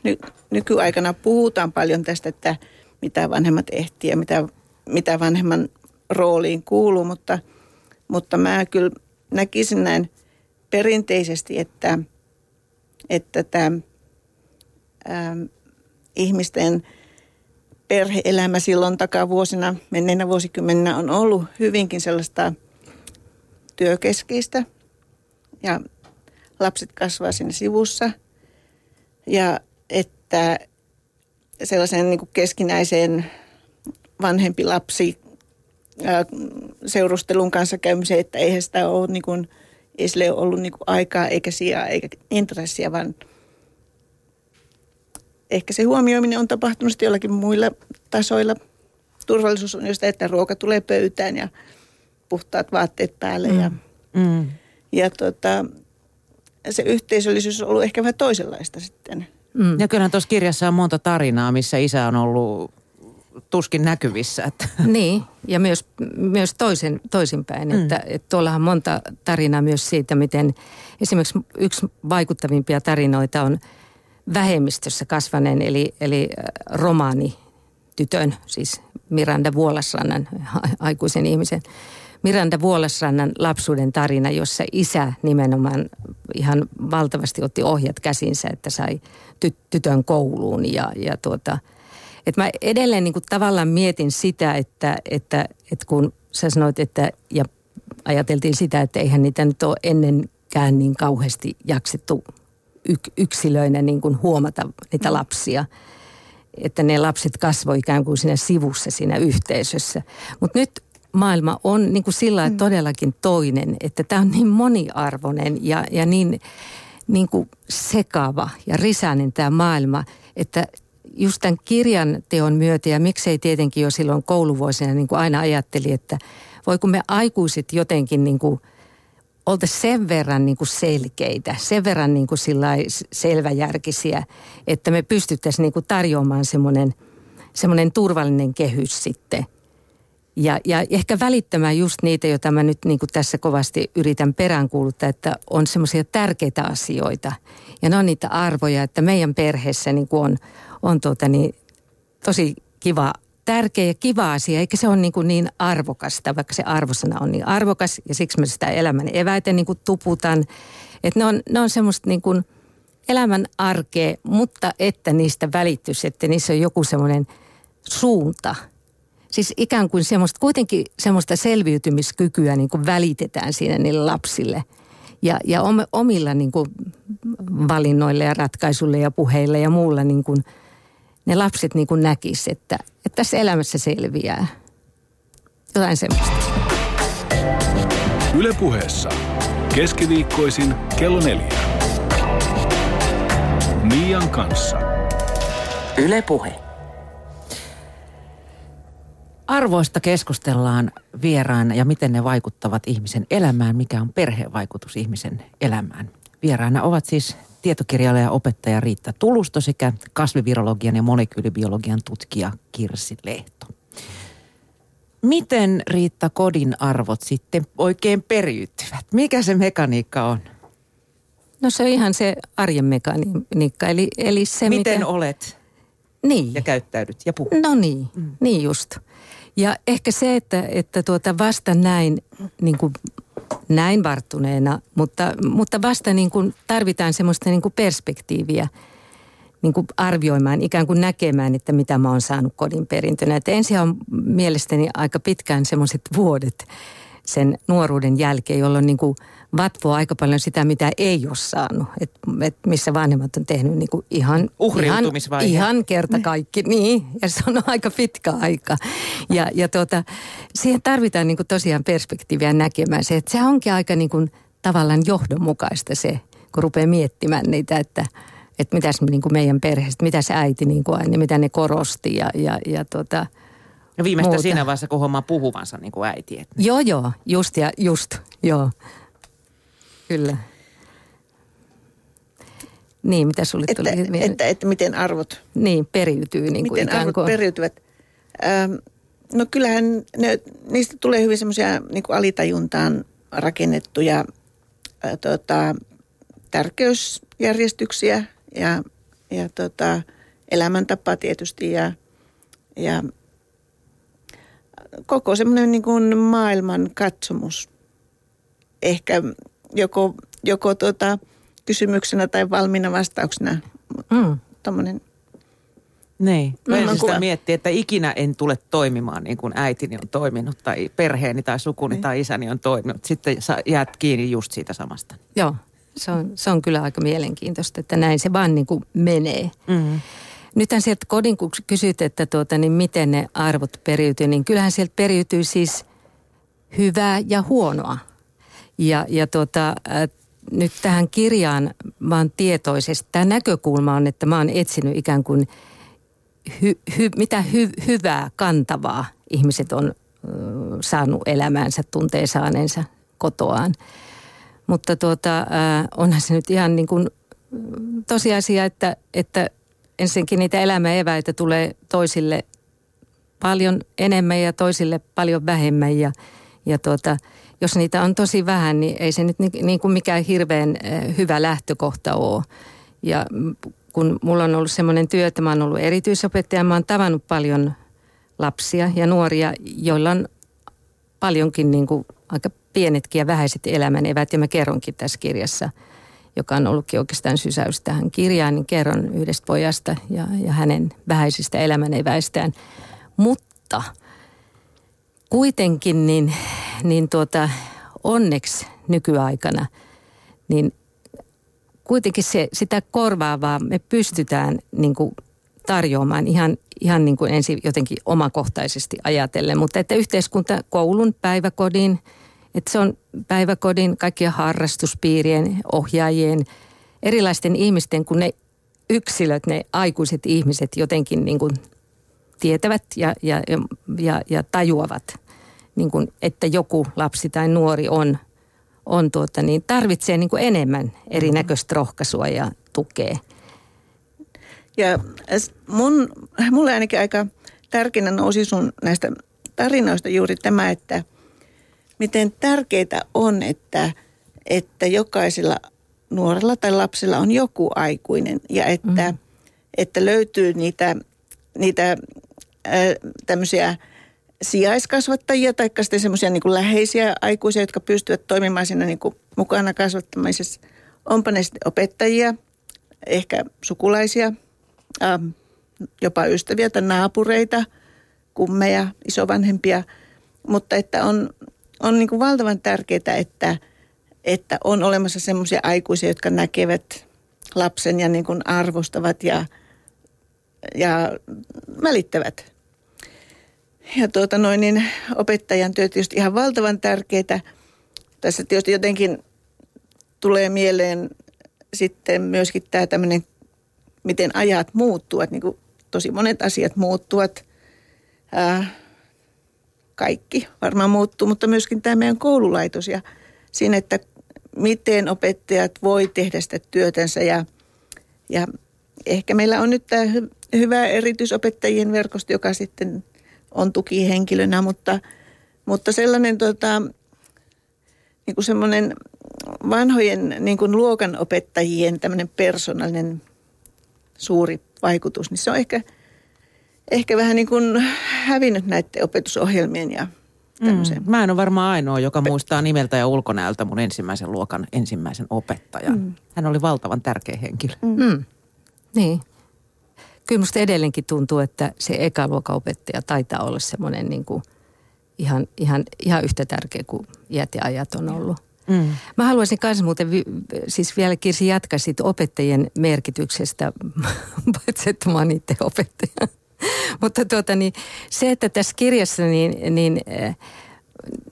D: ny, nykyaikana puhutaan paljon tästä, että mitä vanhemmat ehtii ja mitä, mitä vanhemman rooliin kuuluu, mutta, mutta mä kyllä näkisin näin perinteisesti, että, että tämä ää, ihmisten perheelämä silloin takavuosina, menneinä vuosikymmeninä on ollut hyvinkin sellaista työkeskeistä. Ja lapset kasvaa siinä sivussa. Ja että sellaisen niin keskinäiseen vanhempi-lapsi seurustelun kanssa käymiseen, että eihän sitä ole niin kuin, ei sille ole ollut niin kuin aikaa eikä sijaa eikä intressiä, vaan ehkä se huomioiminen on tapahtunut jollakin muilla tasoilla. Turvallisuus on just, että ruoka tulee pöytään ja puhtaat vaatteet päälle. Mm. Ja, mm. ja tota, se yhteisöllisyys on ollut ehkä vähän toisenlaista sitten.
C: Mm. Ja kyllähän tuossa kirjassa on monta tarinaa, missä isä on ollut tuskin näkyvissä. Että.
E: Niin, ja myös, myös toisen, toisinpäin. Mm. Että, että tuollahan monta tarinaa myös siitä, miten esimerkiksi yksi vaikuttavimpia tarinoita on vähemmistössä kasvaneen, eli, eli äh, romaani tytön, siis Miranda Vuolasrannan aikuisen ihmisen. Miranda Vuolasrannan lapsuuden tarina, jossa isä nimenomaan ihan valtavasti otti ohjat käsinsä, että sai ty- tytön kouluun ja, ja tuota – et mä edelleen niin kuin tavallaan mietin sitä, että, että, että kun sä sanoit, että ja ajateltiin sitä, että eihän niitä nyt ole ennenkään niin kauheasti jaksettu yksilöinä niin kuin huomata niitä mm. lapsia. Että ne lapset kasvoi ikään kuin siinä sivussa siinä yhteisössä. Mutta nyt maailma on niin kuin sillä mm. todellakin toinen, että tämä on niin moniarvoinen ja, ja niin, niin kuin sekava ja risäinen tämä maailma, että just tämän kirjan teon myötä ja miksei tietenkin jo silloin kouluvuosina niin kuin aina ajatteli, että voi kun me aikuiset jotenkin niin kuin oltaisiin sen verran niin kuin selkeitä, sen verran niin kuin selväjärkisiä, että me pystyttäisiin niin kuin tarjoamaan semmoinen, semmoinen turvallinen kehys sitten. Ja, ja ehkä välittämään just niitä, joita mä nyt niin kuin tässä kovasti yritän peräänkuuluttaa, että on semmoisia tärkeitä asioita. Ja ne on niitä arvoja, että meidän perheessä niin kuin on, on tuota niin, tosi kiva, tärkeä ja kiva asia, eikä se ole niin, kuin niin arvokasta, vaikka se arvosana on niin arvokas ja siksi mä sitä elämän eväitä niin kuin tuputan. Että ne on, ne on semmoista niin kuin elämän arkea, mutta että niistä välittyisi, että niissä on joku semmoinen suunta. Siis ikään kuin semmoista, kuitenkin semmoista selviytymiskykyä niin kuin välitetään siinä niille lapsille. Ja, ja omilla niin kuin valinnoille ja ratkaisuille ja puheille ja muulla niin kuin – ne lapset niin kuin näkis, että, että tässä elämässä selviää. Jotain semmoista.
A: Ylepuheessa keskiviikkoisin kello neljä. Mian kanssa.
B: Ylepuhe.
C: Arvoista keskustellaan vieraana ja miten ne vaikuttavat ihmisen elämään, mikä on perheen vaikutus ihmisen elämään. Vieraana ovat siis tietokirjailija ja opettaja Riitta Tulusto sekä kasvivirologian ja molekyylibiologian tutkija Kirsi Lehto. Miten Riitta kodin arvot sitten oikein periytyvät? Mikä se mekaniikka on?
E: No se on ihan se arjen mekaniikka. Eli, eli se,
C: miten, miten olet
E: niin.
C: ja käyttäydyt ja puhut.
E: No niin, mm. niin just. Ja ehkä se, että, että tuota vasta näin niin kuin näin varttuneena, mutta, mutta vasta niin kuin tarvitaan semmoista niin kuin perspektiiviä niin kuin arvioimaan, ikään kuin näkemään, että mitä mä oon saanut kodin perintönä. Että ensin on mielestäni aika pitkään semmoiset vuodet sen nuoruuden jälkeen, jolloin niin kuin vatvoo aika paljon sitä, mitä ei ole saanut. Et, et missä vanhemmat on tehnyt niin kuin ihan, ihan, ihan kerta kaikki. Niin, ja se on aika pitkä aika. Ja, ja tuota, siihen tarvitaan niin kuin tosiaan perspektiiviä näkemään se, että se onkin aika niin kuin tavallaan johdonmukaista se, kun rupeaa miettimään niitä, että että mitäs niin kuin meidän perheestä, mitä se äiti niin kuin aina, mitä ne korosti ja, ja, ja tuota,
C: ja viimeistä muuta. siinä vaiheessa, kun hommaa puhuvansa niin kuin äiti. Että...
E: Joo, joo, just ja just, joo. Kyllä. Niin, mitä sulle
D: että,
E: tuli
D: että, että, että miten arvot...
E: Niin, periytyy niin kuin
D: Miten arvot kuin. periytyvät. Ähm, no kyllähän ne, niistä tulee hyvin semmoisia niin alitajuntaan rakennettuja äh, tota, tärkeysjärjestyksiä ja, ja tota, elämäntapa tietysti ja, ja koko semmoinen niin kuin maailman katsomus ehkä joko, joko tuota, kysymyksenä tai valmiina vastauksena. Mm. Tommonen
C: niin, mä sitä miettiä, että ikinä en tule toimimaan niin kuin äitini on toiminut tai perheeni tai sukuni niin. tai isäni on toiminut. Sitten sä jäät kiinni just siitä samasta.
E: Joo, se on, se on kyllä aika mielenkiintoista, että näin se vaan niin kuin menee. Mm. Nythän sieltä kodin, kun kysyt, että tuota, niin miten ne arvot periytyy, niin kyllähän sieltä periytyy siis hyvää ja huonoa. Ja, ja tuota, nyt tähän kirjaan mä oon tietoisesti, tämä näkökulma on, että mä oon etsinyt ikään kuin hy, hy, mitä hy, hyvää, kantavaa ihmiset on saanut elämäänsä, tuntee saaneensa kotoaan. Mutta tuota, äh, onhan se nyt ihan niin kuin tosiasia, että, että ensinnäkin niitä elämäeväitä tulee toisille paljon enemmän ja toisille paljon vähemmän. Ja, ja tuota, jos niitä on tosi vähän, niin ei se nyt niin, niin kuin mikään hirveän hyvä lähtökohta ole. Ja kun mulla on ollut semmoinen työ, että mä oon ollut erityisopettaja, mä oon tavannut paljon lapsia ja nuoria, joilla on paljonkin niin kuin aika pienetkin ja vähäiset elämän evät. Ja mä kerronkin tässä kirjassa, joka on ollutkin oikeastaan sysäys tähän kirjaan, niin kerron yhdestä pojasta ja, ja hänen vähäisistä elämän eväistään. Mutta kuitenkin niin, niin tuota, onneksi nykyaikana, niin kuitenkin se, sitä korvaavaa me pystytään niin kuin tarjoamaan ihan, ihan niin kuin ensin jotenkin omakohtaisesti ajatellen. Mutta että yhteiskunta koulun, päiväkodin, että se on päiväkodin, kaikkien harrastuspiirien, ohjaajien, erilaisten ihmisten, kun ne yksilöt, ne aikuiset ihmiset jotenkin niin kuin tietävät ja, ja, ja, ja tajuavat, niin kuin, että joku lapsi tai nuori on, on tuota, niin tarvitsee niin kuin enemmän erinäköistä rohkaisua ja tukea.
D: Ja mun, mulle ainakin aika tärkeänä nousi sun näistä tarinoista juuri tämä, että miten tärkeää on, että, että jokaisella nuorella tai lapsella on joku aikuinen ja että, mm. että löytyy niitä, niitä äh, tämmöisiä sijaiskasvattajia tai sitten semmoisia niin läheisiä aikuisia, jotka pystyvät toimimaan siinä niin kuin mukana kasvattamisessa. Onpa ne sitten opettajia, ehkä sukulaisia, ähm, jopa ystäviä tai naapureita, kummeja, isovanhempia, mutta että on, on niin kuin valtavan tärkeää, että, että on olemassa semmoisia aikuisia, jotka näkevät lapsen ja niin kuin arvostavat ja, ja välittävät. Ja tuota noin, niin opettajan työ tietysti ihan valtavan tärkeää. Tässä tietysti jotenkin tulee mieleen sitten myöskin tämä tämmöinen miten ajat muuttuvat, niin kuin tosi monet asiat muuttuvat. Ää, kaikki varmaan muuttuu, mutta myöskin tämä meidän koululaitos ja siinä, että miten opettajat voi tehdä sitä työtänsä ja, ja ehkä meillä on nyt tämä hy, hyvä erityisopettajien verkosto, joka sitten on tukihenkilönä, mutta, mutta sellainen tota, niin kuin semmoinen vanhojen niin kuin luokanopettajien tämmöinen persoonallinen suuri vaikutus, niin se on ehkä, ehkä vähän niin kuin hävinnyt näiden opetusohjelmien ja tämmöisen.
C: Mm, mä en ole varmaan ainoa, joka muistaa nimeltä ja ulkonäöltä mun ensimmäisen luokan ensimmäisen opettajan. Mm. Hän oli valtavan tärkeä henkilö.
E: Mm. Mm. Niin. Kyllä musta edelleenkin tuntuu, että se ekaluokan opettaja taitaa olla semmoinen niin kuin ihan, ihan, ihan yhtä tärkeä kuin iät ja ajat on ollut. Mm. Mä haluaisin myös muuten, siis vielä Kirsi jatkaisit opettajien merkityksestä, paitsi että mä oon itse opettaja. Mutta tuota, niin, se, että tässä kirjassa niin, niin äh,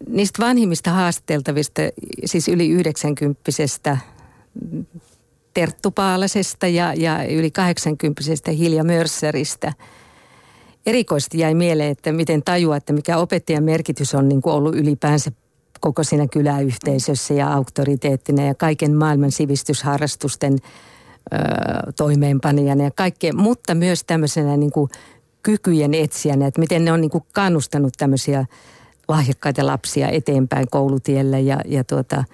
E: niistä vanhimmista haasteltavista, siis yli 90 Terttu Paalasesta ja, ja yli 80 Hilja Mörsseristä. Erikoisesti jäi mieleen, että miten tajua, että mikä opettajan merkitys on niin kuin ollut ylipäänsä koko siinä kyläyhteisössä ja auktoriteettina ja kaiken maailman sivistysharrastusten ö, toimeenpanijana ja kaikkea, mutta myös tämmöisenä niin kuin kykyjen etsijänä, että miten ne on niin kuin kannustanut tämmöisiä lahjakkaita lapsia eteenpäin koulutiellä ja, ja tuota,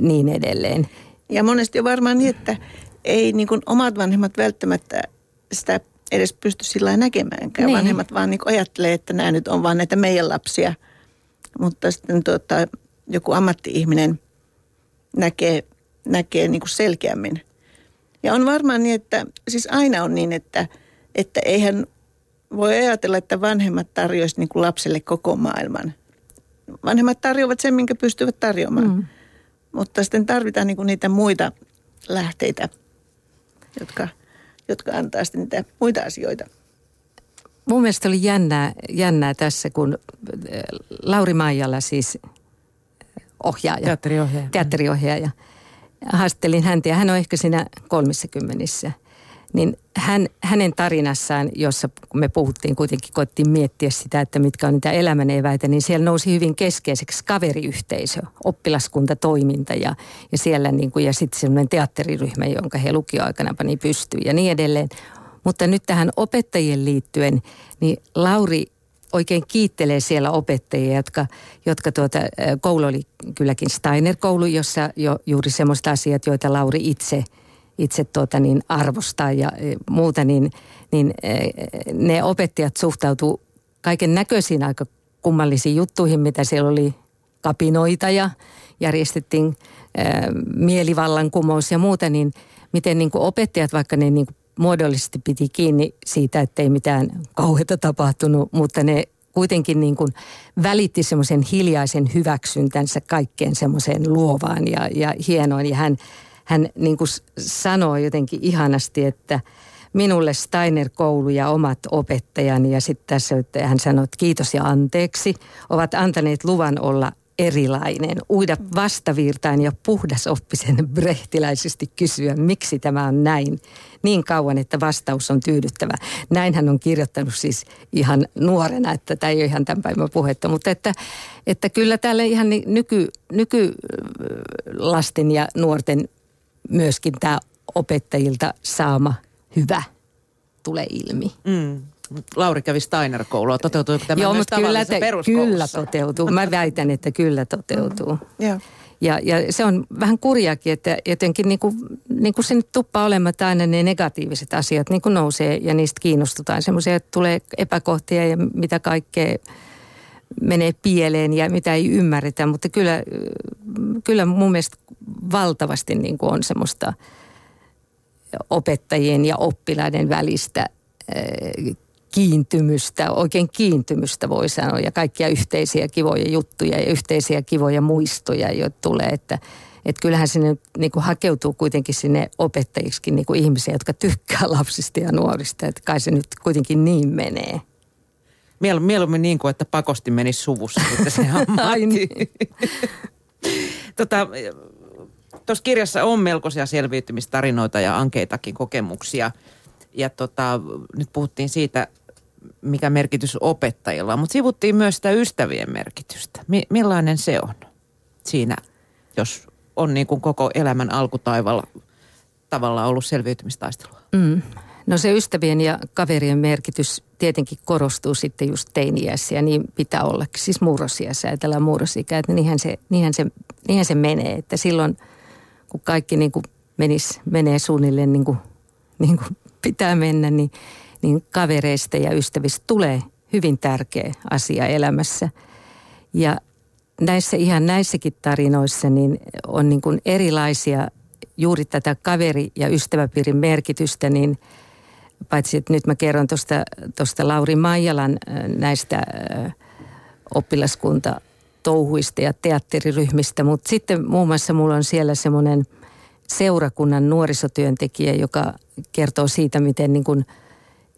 E: niin edelleen.
D: Ja monesti on varmaan niin, että ei niin kuin omat vanhemmat välttämättä sitä edes pysty sillä näkemäänkään. Niin. Vanhemmat vaan niin ajattelee, että nämä nyt on vaan näitä meidän lapsia – mutta sitten tuota, joku ammatti-ihminen näkee, näkee niin kuin selkeämmin. Ja on varmaan niin, että siis aina on niin, että, että eihän voi ajatella, että vanhemmat tarjoaisivat niin kuin lapselle koko maailman. Vanhemmat tarjoavat sen, minkä pystyvät tarjoamaan. Mm. Mutta sitten tarvitaan niin kuin niitä muita lähteitä, jotka, jotka antaa sitten niitä muita asioita.
E: Mun mielestä oli jännää, jännää tässä, kun äh, Lauri Maijalla siis ohjaaja.
C: Teatteriohjaaja.
E: Teatteriohjaaja. Haastattelin häntä ja hän on ehkä siinä kolmissakymmenessä. Niin hän, hänen tarinassaan, jossa me puhuttiin kuitenkin, koettiin miettiä sitä, että mitkä on niitä elämän eväitä, niin siellä nousi hyvin keskeiseksi kaveriyhteisö, oppilaskuntatoiminta ja, ja siellä niin kuin, ja sitten semmoinen teatteriryhmä, jonka he lukioaikana pani pystyyn ja niin edelleen. Mutta nyt tähän opettajien liittyen, niin Lauri oikein kiittelee siellä opettajia, jotka, jotka tuota, koulu oli kylläkin Steiner-koulu, jossa jo juuri semmoista asiat, joita Lauri itse, itse tuota niin arvostaa ja muuta, niin, niin ne opettajat suhtautuu kaiken näköisiin aika kummallisiin juttuihin, mitä siellä oli kapinoita ja järjestettiin mielivallankumous ja muuta, niin miten niin kuin opettajat, vaikka ne niin kuin muodollisesti piti kiinni siitä, että ei mitään kauheata tapahtunut, mutta ne kuitenkin niin kuin välitti semmoisen hiljaisen hyväksyntänsä kaikkeen semmoiseen luovaan ja, ja hienoon. Ja hän, hän niin kuin sanoi jotenkin ihanasti, että minulle Steiner-koulu ja omat opettajani ja sitten tässä hän sanoi, että kiitos ja anteeksi, ovat antaneet luvan olla erilainen, uida vastavirtaan ja puhdasoppisen brehtiläisesti kysyä, miksi tämä on näin niin kauan, että vastaus on tyydyttävä. Näin hän on kirjoittanut siis ihan nuorena, että tämä ei ole ihan tämän päivän puhetta, mutta että, että kyllä täällä ihan nyky, nykylasten ja nuorten myöskin tämä opettajilta saama hyvä tulee ilmi.
C: Mm. Lauri kävi Steiner-koulua. Toteutuuko tämä
E: Joo,
C: myös
E: mutta kyllä, te, kyllä toteutuu. Mä väitän, että kyllä toteutuu.
D: Joo.
E: Ja, ja se on vähän kurjakin, että jotenkin niin kuin, niin kuin se nyt tuppaa olemaan, että aina ne negatiiviset asiat niin kuin nousee ja niistä kiinnostutaan. Semmoisia, että tulee epäkohtia ja mitä kaikkea menee pieleen ja mitä ei ymmärretä. Mutta kyllä, kyllä mun mielestä valtavasti niin kuin on semmoista opettajien ja oppilaiden välistä eh, kiintymystä, oikein kiintymystä voi sanoa ja kaikkia yhteisiä kivoja juttuja ja yhteisiä kivoja muistoja, joita tulee, että että kyllähän sinne niin kuin hakeutuu kuitenkin sinne opettajiksi niin kuin ihmisiä, jotka tykkää lapsista ja nuorista. Että kai se nyt kuitenkin niin menee.
C: Miel, mieluummin niin kuin, että pakosti menisi suvussa sitten se ammatti.
E: niin.
C: tota, Tuossa kirjassa on melkoisia selviytymistarinoita ja ankeitakin kokemuksia. Ja tota, nyt puhuttiin siitä, mikä merkitys opettajilla on, mutta sivuttiin myös sitä ystävien merkitystä. Mi- millainen se on siinä, jos on niin kuin koko elämän alkutaivalla tavalla ollut selviytymistaistelua?
E: Mm. No se ystävien ja kaverien merkitys tietenkin korostuu sitten just teiniässä ja niin pitää olla. Siis murrosiässä, ajatellaan murrosikä, että niinhän se, niinhän, se, niinhän se menee. Että silloin kun kaikki niin kuin menis, menee suunnilleen niin kuin, niin kuin pitää mennä, niin, niin kavereista ja ystävistä tulee hyvin tärkeä asia elämässä. Ja näissä ihan näissäkin tarinoissa niin on niin kuin erilaisia juuri tätä kaveri- ja ystäväpiirin merkitystä, niin paitsi että nyt mä kerron tuosta Lauri Maijalan näistä oppilaskunta touhuista ja teatteriryhmistä, mutta sitten muun muassa mulla on siellä semmoinen seurakunnan nuorisotyöntekijä, joka kertoo siitä, miten niin kuin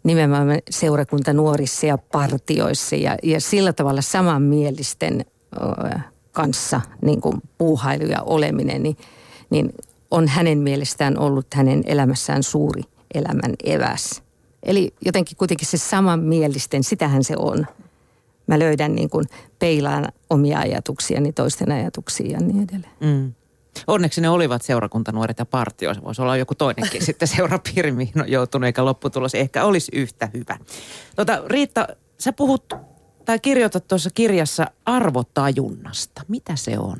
E: nimenomaan seurakunta nuorissa ja partioissa ja, ja sillä tavalla samanmielisten kanssa niin kuin puuhailu ja oleminen, niin, niin on hänen mielestään ollut hänen elämässään suuri elämän eväs. Eli jotenkin kuitenkin se samanmielisten, sitähän se on. Mä löydän niin kuin peilaan omia ajatuksiani toisten ajatuksia ja niin edelleen.
C: Mm. Onneksi ne olivat seurakuntanuoret ja partio. Se voisi olla joku toinenkin sitten seurapiiri, mihin on joutunut, eikä lopputulos ehkä olisi yhtä hyvä. Tota, Riitta, sä puhut tai kirjoitat tuossa kirjassa arvotajunnasta. Mitä se on?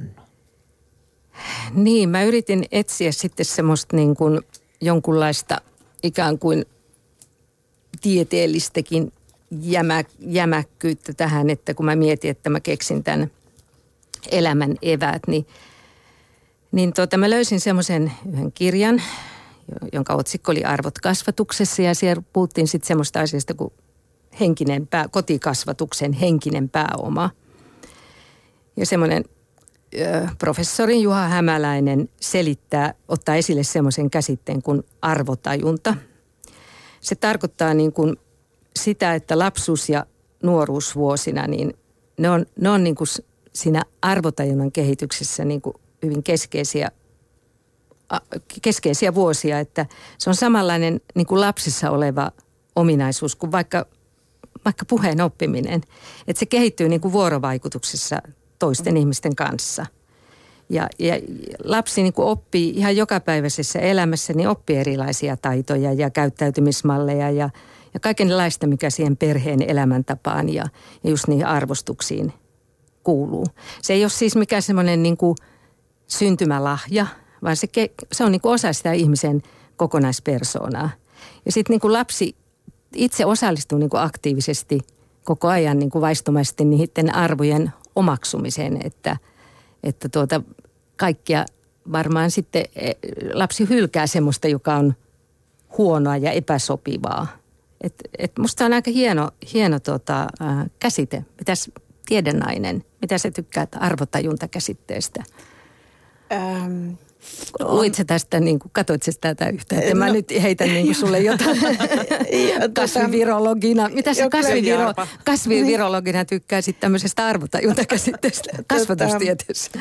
E: Niin, mä yritin etsiä sitten semmoista niin kuin jonkunlaista ikään kuin tieteellistäkin jämä, jämäkkyyttä tähän, että kun mä mietin, että mä keksin tämän elämän eväät, niin, niin tuota, mä löysin semmoisen yhden kirjan, jonka otsikko oli Arvot kasvatuksessa ja siellä puhuttiin sitten semmoista asiasta kuin henkinen pää, kotikasvatuksen henkinen pääoma. Ja semmoinen professori Juha Hämäläinen selittää, ottaa esille semmoisen käsitteen kuin arvotajunta. Se tarkoittaa niin kuin sitä, että lapsuus- ja nuoruusvuosina, niin ne on, ne on niin kuin siinä arvotajunnan kehityksessä niin kuin hyvin keskeisiä, keskeisiä vuosia, että se on samanlainen niin kuin lapsissa oleva ominaisuus kuin vaikka, vaikka puheen oppiminen. Että se kehittyy niin kuin vuorovaikutuksessa toisten ihmisten kanssa. Ja, ja lapsi niin oppii ihan jokapäiväisessä elämässä, niin oppii erilaisia taitoja ja käyttäytymismalleja ja, ja kaikenlaista, mikä siihen perheen elämäntapaan ja, ja just niihin arvostuksiin kuuluu. Se ei ole siis mikään semmoinen niin syntymälahja, vaan se, se on niin osa sitä ihmisen kokonaispersoonaa. Ja sitten niin lapsi itse osallistuu niin aktiivisesti koko ajan niin kuin vaistomaisesti niiden arvojen omaksumiseen, että, että tuota, kaikkia varmaan sitten e, lapsi hylkää semmoista, joka on huonoa ja epäsopivaa. Et, et musta on aika hieno, hieno tota, äh, käsite. Mitäs tiedenainen, mitä se tykkää arvotajuntakäsitteestä? Ähm, Luit sä tästä, niin kuin, katoit sä tätä yhtään? Että no, mä nyt heitän niin kuin sulle jotain tota- kasvivirologina. Mitä sä kasviviro, kasvivirologina tykkäisit tämmöisestä arvotajuntakäsitteestä tota- kasvatustieteessä?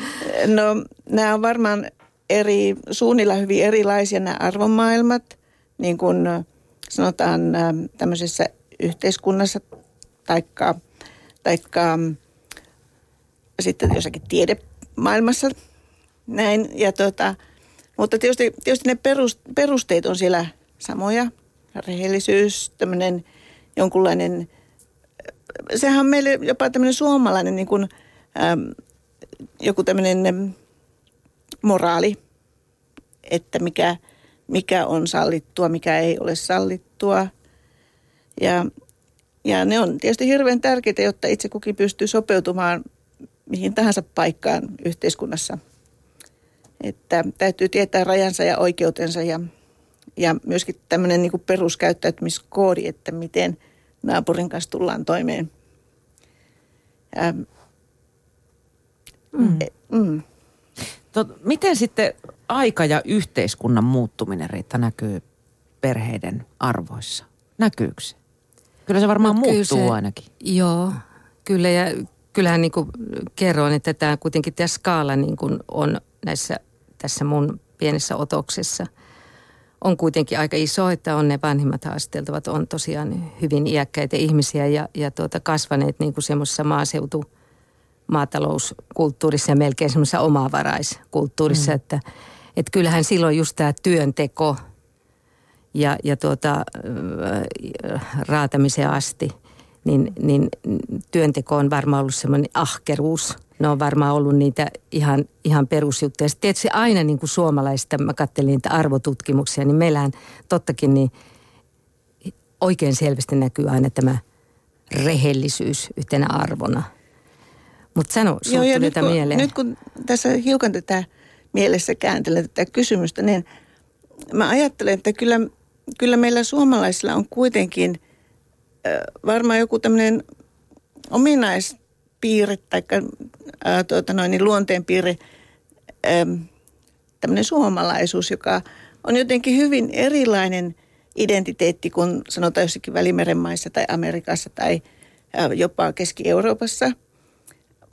D: No nämä on varmaan eri, suunnilla hyvin erilaisia nämä arvomaailmat. Niin kuin sanotaan tämmöisessä yhteiskunnassa taikka, taikka sitten jossakin tiedemaailmassa – näin. Ja tota, mutta tietysti, tietysti ne perusteet on siellä samoja. Rehellisyys, tämmöinen jonkunlainen, sehän on meille jopa tämmöinen suomalainen niin kuin, äm, joku tämmöinen moraali, että mikä, mikä on sallittua, mikä ei ole sallittua. Ja, ja ne on tietysti hirveän tärkeitä, jotta itse kukin pystyy sopeutumaan mihin tahansa paikkaan yhteiskunnassa – että täytyy tietää rajansa ja oikeutensa ja, ja myöskin tämmöinen niin peruskäyttäytymiskoodi, että miten naapurin kanssa tullaan toimeen. Ja,
C: mm. E, mm. Tot, miten sitten aika ja yhteiskunnan muuttuminen, Riitta, näkyy perheiden arvoissa? Näkyykö se? Kyllä se varmaan no, muuttuu se, ainakin.
E: Joo, kyllä ja kyllähän niin kuin kerroin, että tämä kuitenkin tämä skaala niin kuin on näissä tässä mun pienessä otoksessa on kuitenkin aika iso, että on ne vanhimmat haasteltavat, on tosiaan hyvin iäkkäitä ihmisiä ja, ja tuota, kasvaneet niin kuin semmoisessa maaseutu maatalouskulttuurissa ja melkein semmoisessa omavaraiskulttuurissa, mm. että, että kyllähän silloin just tämä työnteko ja, ja tuota, raatamiseen asti, niin, niin työnteko on varmaan ollut semmoinen ahkeruus – ne on varmaan ollut niitä ihan, ihan perusjuttuja. Sitten tietysti aina niin kuin suomalaista, mä katselin niitä arvotutkimuksia, niin meillähän tottakin niin oikein selvästi näkyy aina tämä rehellisyys yhtenä arvona. Mutta sano, Joo, tuli nyt, kun, mieleen.
D: nyt kun tässä hiukan tätä mielessä kääntelen tätä kysymystä, niin mä ajattelen, että kyllä, kyllä meillä suomalaisilla on kuitenkin äh, varmaan joku tämmöinen ominais, piirre tai ää, tuota noin, niin luonteenpiirre, tämmöinen suomalaisuus, joka on jotenkin hyvin erilainen identiteetti kuin sanotaan jossakin Välimeren maissa tai Amerikassa tai ää, jopa Keski-Euroopassa.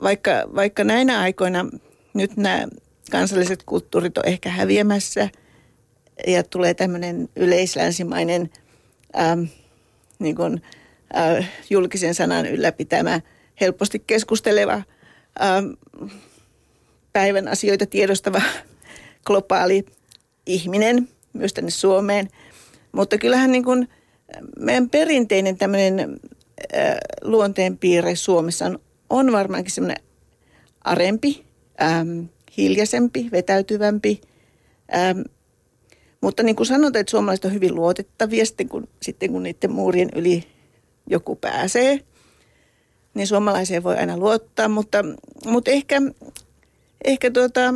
D: Vaikka, vaikka näinä aikoina nyt nämä kansalliset kulttuurit on ehkä häviämässä ja tulee tämmöinen yleislänsimainen ää, niin kuin, ää, julkisen sanan ylläpitämä – helposti keskusteleva, ähm, päivän asioita tiedostava globaali ihminen myös tänne Suomeen. Mutta kyllähän niin kuin meidän perinteinen tämmöinen äh, luonteenpiirre Suomessa on, on varmaankin semmoinen arempi, ähm, hiljaisempi, vetäytyvämpi. Ähm, mutta niin kuin sanotaan, että suomalaiset on hyvin luotettavia sitten kun, sitten kun niiden muurien yli joku pääsee niin suomalaiseen voi aina luottaa, mutta, mutta ehkä, ehkä, tuota,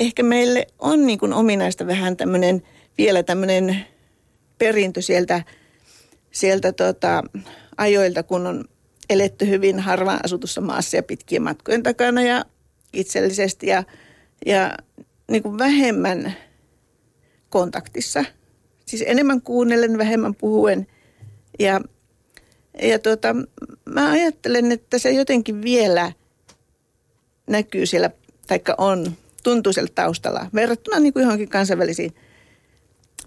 D: ehkä meille on niin kuin ominaista vähän tämmöinen, vielä tämmöinen perintö sieltä, sieltä tota, ajoilta, kun on eletty hyvin harvaan asutussa maassa ja pitkien matkojen takana ja itsellisesti ja, ja niin kuin vähemmän kontaktissa. Siis enemmän kuunnellen, vähemmän puhuen ja ja tuota, mä ajattelen, että se jotenkin vielä näkyy siellä, taikka on, tuntuu siellä taustalla, verrattuna niin kuin johonkin kansainvälisiin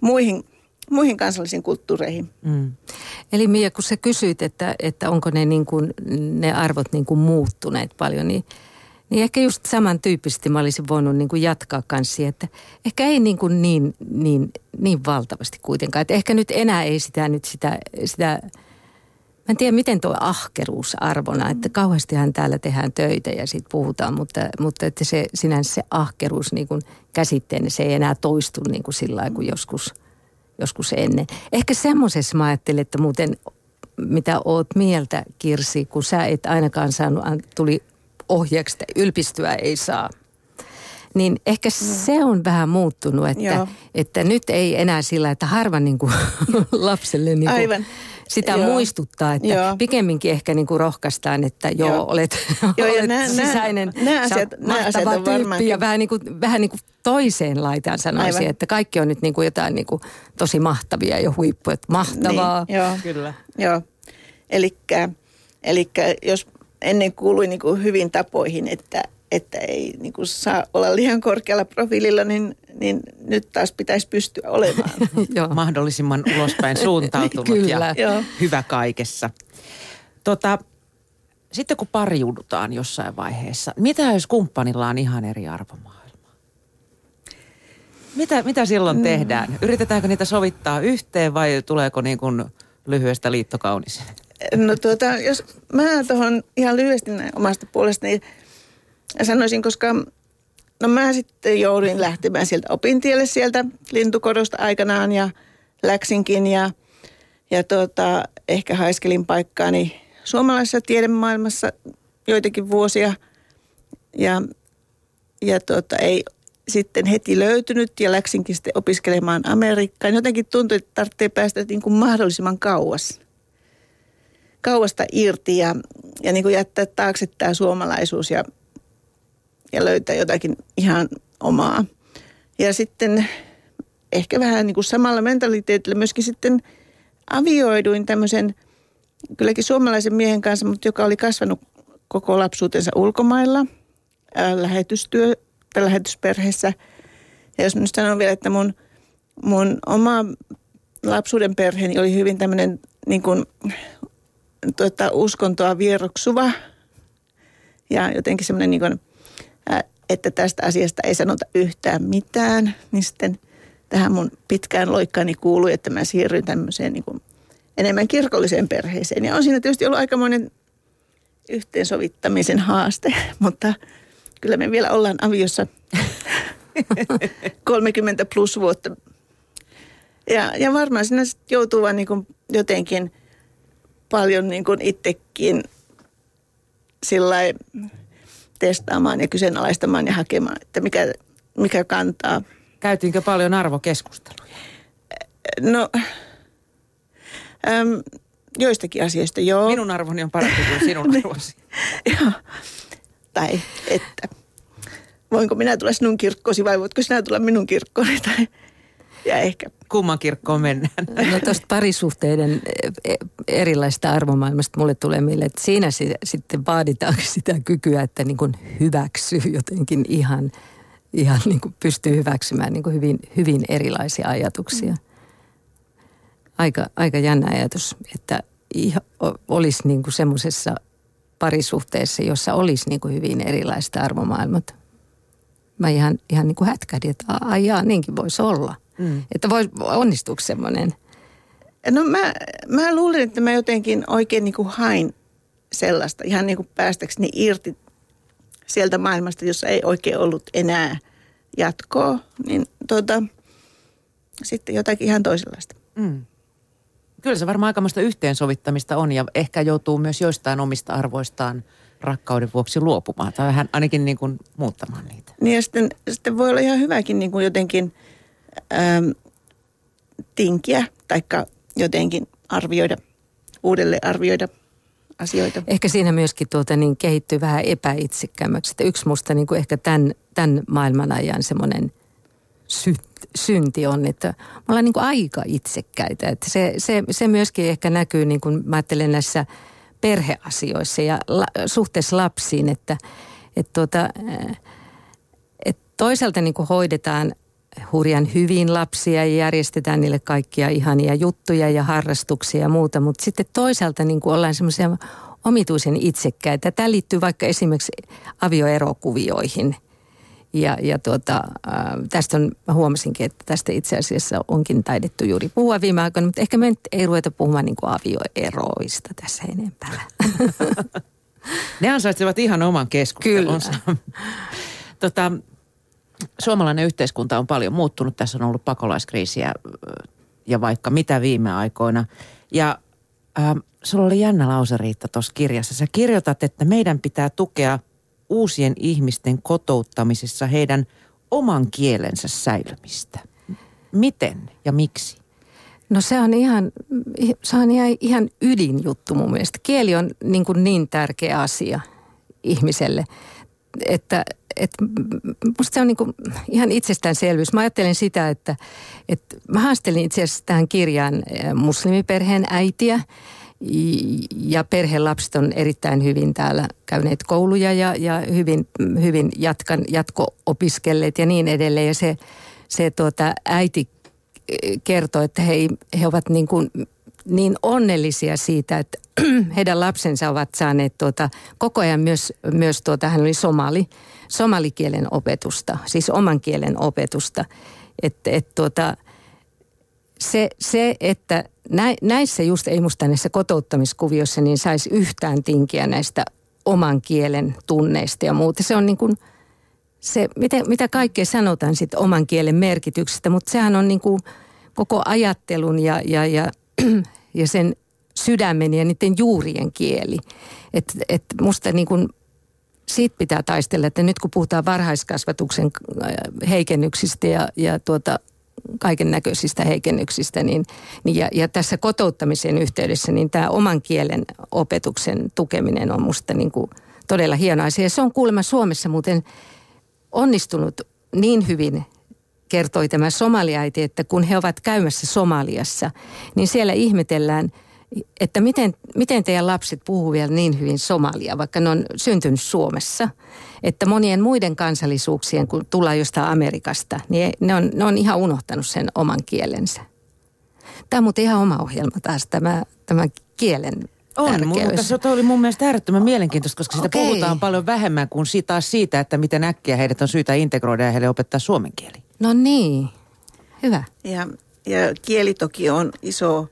D: muihin, muihin kansallisiin kulttuureihin. Mm.
E: Eli Mia, kun sä kysyit, että, että onko ne, niin kuin, ne arvot niin kuin muuttuneet paljon, niin – niin ehkä just samantyyppisesti mä olisin voinut niin kuin jatkaa kanssa, että ehkä ei niin, kuin niin, niin, niin valtavasti kuitenkaan. Että ehkä nyt enää ei sitä nyt sitä, sitä mä en tiedä miten tuo ahkeruus arvona, että kauheastihan täällä tehdään töitä ja siitä puhutaan, mutta, mutta että se sinänsä se ahkeruus niin kuin käsitteenä, se ei enää toistu niin kuin sillä kuin joskus, joskus ennen. Ehkä semmoisessa mä ajattelin, että muuten mitä oot mieltä Kirsi, kun sä et ainakaan saanut, tuli ohjeeksi, että ylpistyä ei saa. Niin ehkä no. se on vähän muuttunut, että, että nyt ei enää sillä, että harva niin kuin lapselle niin kuin Aivan sitä joo. muistuttaa, että joo. pikemminkin ehkä niin kuin rohkaistaan, että joo, joo. olet, joo, olet nää, sisäinen
D: nää, asiat,
E: mahtava tyyppi varmaan. ja vähän niin kuin, vähän niin kuin toiseen laitaan sanoisin, Aivan. että kaikki on nyt niin kuin jotain niin kuin tosi mahtavia ja huippuja, että mahtavaa.
D: Niin, joo. Kyllä. Joo, eli jos ennen kuului niin kuin hyvin tapoihin, että, että ei niin kuin saa olla liian korkealla profiililla, niin, niin nyt taas pitäisi pystyä olemaan.
C: Mahdollisimman ulospäin suuntautunut Kyllä. ja hyvä kaikessa. Tota, sitten kun pariudutaan jossain vaiheessa, mitä jos kumppanilla on ihan eri arvomaailma? Mitä, mitä silloin mm. tehdään? Yritetäänkö niitä sovittaa yhteen vai tuleeko niin kuin lyhyestä liittokaunis?
D: No tuota, jos mä tuohon ihan lyhyesti näin omasta puolestani sanoisin, koska no mä sitten jouduin lähtemään sieltä opintielle sieltä lintukorosta aikanaan ja läksinkin ja, ja tuota, ehkä haiskelin paikkaani suomalaisessa tiedemaailmassa joitakin vuosia ja, ja tuota, ei sitten heti löytynyt ja läksinkin sitten opiskelemaan Amerikkaan. Jotenkin tuntui, että tarvitsee päästä niin kuin mahdollisimman kauas kauasta irti ja, ja niin kuin jättää taakse tämä suomalaisuus ja, ja löytää jotakin ihan omaa. Ja sitten ehkä vähän niin kuin samalla mentaliteetillä myöskin sitten avioiduin tämmöisen kylläkin suomalaisen miehen kanssa, mutta joka oli kasvanut koko lapsuutensa ulkomailla ää, lähetystyö, tai lähetysperheessä. Ja jos nyt sanon vielä, että mun, mun oma lapsuuden perheeni oli hyvin tämmöinen niin kuin tuota, uskontoa vieroksuva ja jotenkin semmoinen, niin kuin, että tästä asiasta ei sanota yhtään mitään, niin sitten tähän mun pitkään loikkaani kuului, että mä siirryin tämmöiseen niin kuin enemmän kirkolliseen perheeseen. Ja on siinä tietysti ollut aikamoinen yhteensovittamisen haaste, mutta kyllä me vielä ollaan aviossa 30 plus vuotta. Ja, ja varmaan siinä joutuu vaan niin kuin jotenkin paljon niin kuin itsekin sillä testaamaan ja kyseenalaistamaan ja hakemaan, että mikä, mikä kantaa.
C: Käytiinkö paljon arvokeskusteluja?
D: No, äm, joistakin asioista joo.
C: Minun arvoni on parempi kuin sinun niin. arvosi.
D: joo. Tai että voinko minä tulla sinun kirkkoosi vai voitko sinä tulla minun kirkkooni tai ja ehkä
C: kumman kirkkoon mennään.
E: No tuosta parisuhteiden e, erilaista arvomaailmasta mulle tulee mieleen, että siinä sitten vaaditaan sitä kykyä, että niin kuin hyväksyy jotenkin ihan, ihan niin kuin pystyy hyväksymään niin kuin hyvin, hyvin erilaisia ajatuksia. Aika, aika jännä ajatus, että olisi niin kuin semmoisessa parisuhteessa, jossa olisi niin kuin hyvin erilaista arvomaailmat. Mä ihan, ihan niin kuin hätkähdin, että aijaa, niinkin voisi olla – Mm. Että voi, onnistuuko semmoinen?
D: No mä, mä luulen, että mä jotenkin oikein niin kuin hain sellaista, ihan niin kuin päästäkseni irti sieltä maailmasta, jossa ei oikein ollut enää jatkoa, niin tota, sitten jotakin ihan toisenlaista. Mm.
C: Kyllä se varmaan aikamoista yhteensovittamista on ja ehkä joutuu myös joistain omista arvoistaan rakkauden vuoksi luopumaan tai vähän ainakin niin kuin muuttamaan niitä.
D: Niin ja sitten, sitten voi olla ihan hyväkin niin kuin jotenkin – ähm, tinkiä tai jotenkin arvioida, uudelleen arvioida asioita.
E: Ehkä siinä myöskin tuota, niin kehittyy vähän epäitsekkäämmäksi. Että yksi musta niin kuin ehkä tämän, tämän maailman ajan semmoinen sy, synti on, että me ollaan niin kuin aika itsekkäitä. Että se, se, se myöskin ehkä näkyy, niin kuin mä ajattelen näissä perheasioissa ja la, suhteessa lapsiin, että et tuota, et toisaalta niin hoidetaan hurjan hyvin lapsia ja järjestetään niille kaikkia ihania juttuja ja harrastuksia ja muuta, mutta sitten toisaalta niin ollaan semmoisia omituisen itsekkäitä. Tämä liittyy vaikka esimerkiksi avioerokuvioihin – ja, ja tuota, tästä on, mä huomasinkin, että tästä itse asiassa onkin taidettu juuri puhua viime aikoina, mutta ehkä me ei ruveta puhumaan niin kuin avioeroista tässä enempää.
C: ne ansaitsevat ihan oman keskustelunsa.
E: Kyllä.
C: tota, suomalainen yhteiskunta on paljon muuttunut. Tässä on ollut pakolaiskriisiä ja vaikka mitä viime aikoina. Ja äh, sulla oli jännä lause Riitta tuossa kirjassa. Sä kirjoitat, että meidän pitää tukea – uusien ihmisten kotouttamisessa heidän oman kielensä säilymistä. Miten ja miksi?
E: No se on ihan, se on ihan, ihan ydinjuttu mun mielestä. Kieli on niin, kuin niin tärkeä asia ihmiselle, että, että musta se on niin kuin ihan itsestäänselvyys. Mä ajattelen sitä, että, että mä haastelin itse asiassa tähän kirjaan muslimiperheen äitiä – ja perhelapset on erittäin hyvin täällä käyneet kouluja ja, ja hyvin, hyvin jatkan, jatko-opiskelleet ja niin edelleen. Ja se, se tuota, äiti kertoi, että he, he ovat niin, kuin, niin onnellisia siitä, että heidän lapsensa ovat saaneet tuota, koko ajan myös, myös tuota, hän oli somali, somalikielen opetusta, siis oman kielen opetusta. Että et, tuota, se, se, että näissä just ei musta näissä kotouttamiskuvioissa niin saisi yhtään tinkiä näistä oman kielen tunneista ja muuta. Se on niin kuin se, mitä, mitä kaikkea sanotaan sitten oman kielen merkityksestä, mutta sehän on niin kuin koko ajattelun ja, ja, ja, ja sen sydämen ja niiden juurien kieli. Että et musta niin kuin siitä pitää taistella, että nyt kun puhutaan varhaiskasvatuksen heikennyksistä ja, ja tuota, kaiken näköisistä heikennyksistä. Niin, niin ja, ja tässä kotouttamisen yhteydessä niin tämä oman kielen opetuksen tukeminen on musta niin kuin todella hieno asia. Se on kuulemma Suomessa muuten onnistunut niin hyvin kertoi tämä somaliaiti, että kun he ovat käymässä Somaliassa, niin siellä ihmetellään – että miten, miten teidän lapset puhuu vielä niin hyvin somalia, vaikka ne on syntynyt Suomessa. Että monien muiden kansallisuuksien, kun tullaan jostain Amerikasta, niin ne on, ne on ihan unohtanut sen oman kielensä. Tämä on muuten ihan oma ohjelma taas, tämä, tämä kielen
C: on,
E: tärkeys.
C: mutta se oli mun mielestä äärettömän mielenkiintoista, koska siitä Okei. puhutaan paljon vähemmän kuin siitä, siitä, että miten äkkiä heidät on syytä integroida ja heille opettaa suomen kieli.
E: No niin, hyvä.
D: Ja, ja kieli toki on iso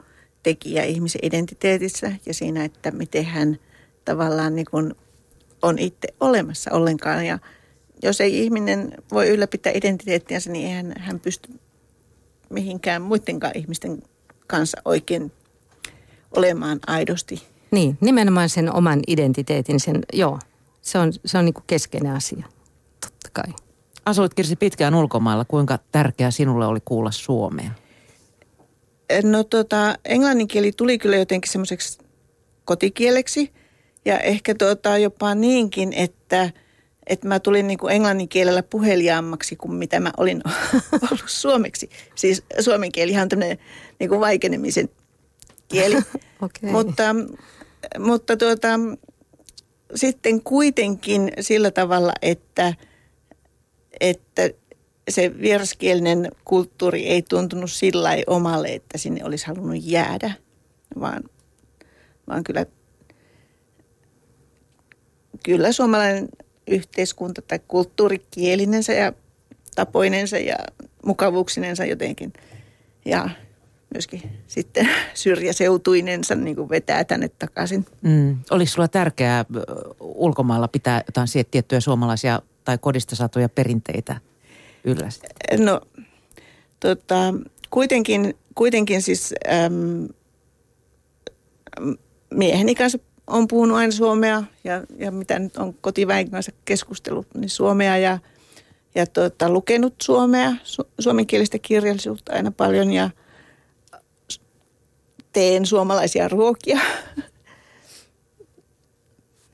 D: tekijä ihmisen identiteetissä ja siinä, että miten hän tavallaan niin kuin on itse olemassa ollenkaan. Ja jos ei ihminen voi ylläpitää identiteettiänsä, niin eihän hän pysty mihinkään muidenkaan ihmisten kanssa oikein olemaan aidosti.
E: Niin, nimenomaan sen oman identiteetin, sen, joo, se on, se on niin kuin keskeinen asia, totta kai.
C: Asuit Kirsi pitkään ulkomailla, kuinka tärkeää sinulle oli kuulla suomea?
D: No tota, englannin kieli tuli kyllä jotenkin semmoiseksi kotikieleksi ja ehkä tota, jopa niinkin, että, että mä tulin niin kuin englannin kielellä puheliaammaksi kuin mitä mä olin ollut suomeksi. Siis suomen kieli on tämmöinen niin kuin vaikenemisen kieli.
E: okay.
D: Mutta, mutta tuota, sitten kuitenkin sillä tavalla, että, että se vieraskielinen kulttuuri ei tuntunut sillä omalle, että sinne olisi halunnut jäädä, vaan, vaan kyllä, kyllä suomalainen yhteiskunta tai kulttuurikielinensä ja tapoinensa ja mukavuuksinensa jotenkin ja myöskin sitten syrjäseutuinensa niin kuin vetää tänne takaisin.
C: Mm. Oliko sulla tärkeää ulkomailla pitää jotain tiettyjä suomalaisia tai kodista saatuja perinteitä yllä?
D: No tota, kuitenkin, kuitenkin siis äm, mieheni kanssa on puhunut aina suomea ja, ja mitä nyt on kotiväen kanssa keskustellut, niin suomea ja, ja tota, lukenut suomea, su, suomenkielistä kirjallisuutta aina paljon ja teen suomalaisia ruokia.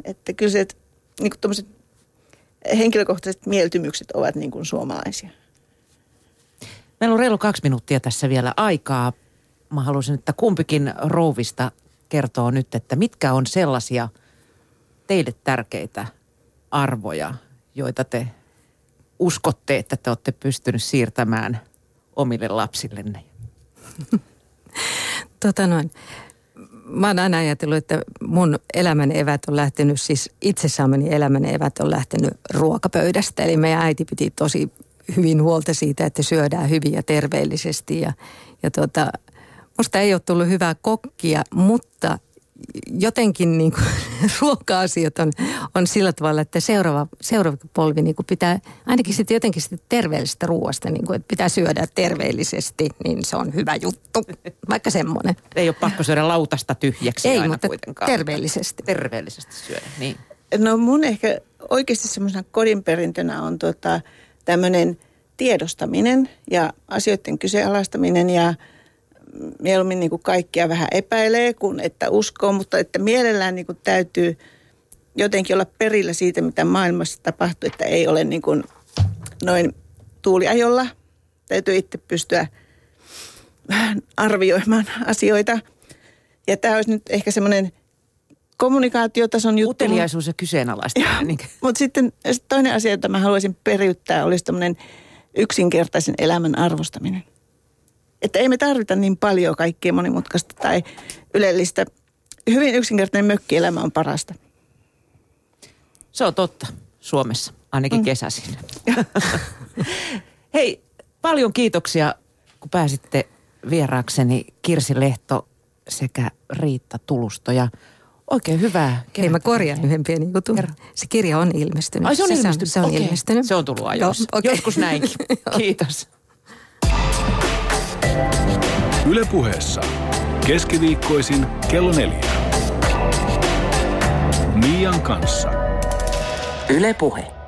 D: että kyllä se, niin kuin henkilökohtaiset mieltymykset ovat niin kuin suomalaisia.
C: Meillä on reilu kaksi minuuttia tässä vielä aikaa. Mä haluaisin, että kumpikin rouvista kertoo nyt, että mitkä on sellaisia teille tärkeitä arvoja, joita te uskotte, että te olette pystynyt siirtämään omille lapsillenne?
E: Tota noin. Mä oon aina ajatellut, että mun elämän evät on lähtenyt, siis itse saamani elämän evät on lähtenyt ruokapöydästä. Eli meidän äiti piti tosi hyvin huolta siitä, että syödään hyvin ja terveellisesti. Ja, ja tota, musta ei ole tullut hyvää kokkia, mutta jotenkin niin kuin, ruoka-asiat on, on sillä tavalla, että seuraava, seuraava polvi niin kuin pitää ainakin sitten jotenkin sitten terveellisestä ruoasta, niin kuin, että pitää syödä terveellisesti, niin se on hyvä juttu, vaikka semmoinen.
C: Ei ole pakko syödä lautasta tyhjäksi
E: Ei,
C: aina
E: mutta
C: kuitenkaan.
E: terveellisesti.
C: Terveellisesti syödä, niin.
D: No mun ehkä oikeasti semmoisena kodinperintönä on tota, tämmöinen tiedostaminen ja asioiden kyseenalaistaminen ja mieluummin niin kuin kaikkia vähän epäilee kuin että uskoo, mutta että mielellään niin kuin täytyy jotenkin olla perillä siitä, mitä maailmassa tapahtuu, että ei ole niin kuin noin tuuliajolla. Täytyy itse pystyä vähän arvioimaan asioita. Ja tämä olisi nyt ehkä semmoinen kommunikaatiotason juttu.
C: Uteliaisuus ja kyseenalaistaminen. Niin.
D: Mutta sitten sit toinen asia, jota mä haluaisin periyttää, olisi tämmöinen yksinkertaisen elämän arvostaminen. Että ei me tarvita niin paljon kaikkea monimutkaista tai ylellistä. Hyvin yksinkertainen mökkielämä on parasta.
C: Se on totta Suomessa, ainakin mm. kesäisin. Hei, paljon kiitoksia, kun pääsitte vieraakseni Kirsi Lehto sekä Riitta Tulusto. Ja oikein hyvää
E: Hei, mä korjaan yhden pienen jutun.
C: Kerro.
E: Se kirja on ilmestynyt.
C: Ai se on
E: Se
C: ilmestynyt?
E: Se on
C: Okei.
E: ilmestynyt.
C: Se on tullut ajoissa.
E: Joo, okei.
C: Joskus näinkin. Kiitos.
A: Ylepuheessa keskiviikkoisin kello neljä. Mian kanssa.
B: Yle Puhe.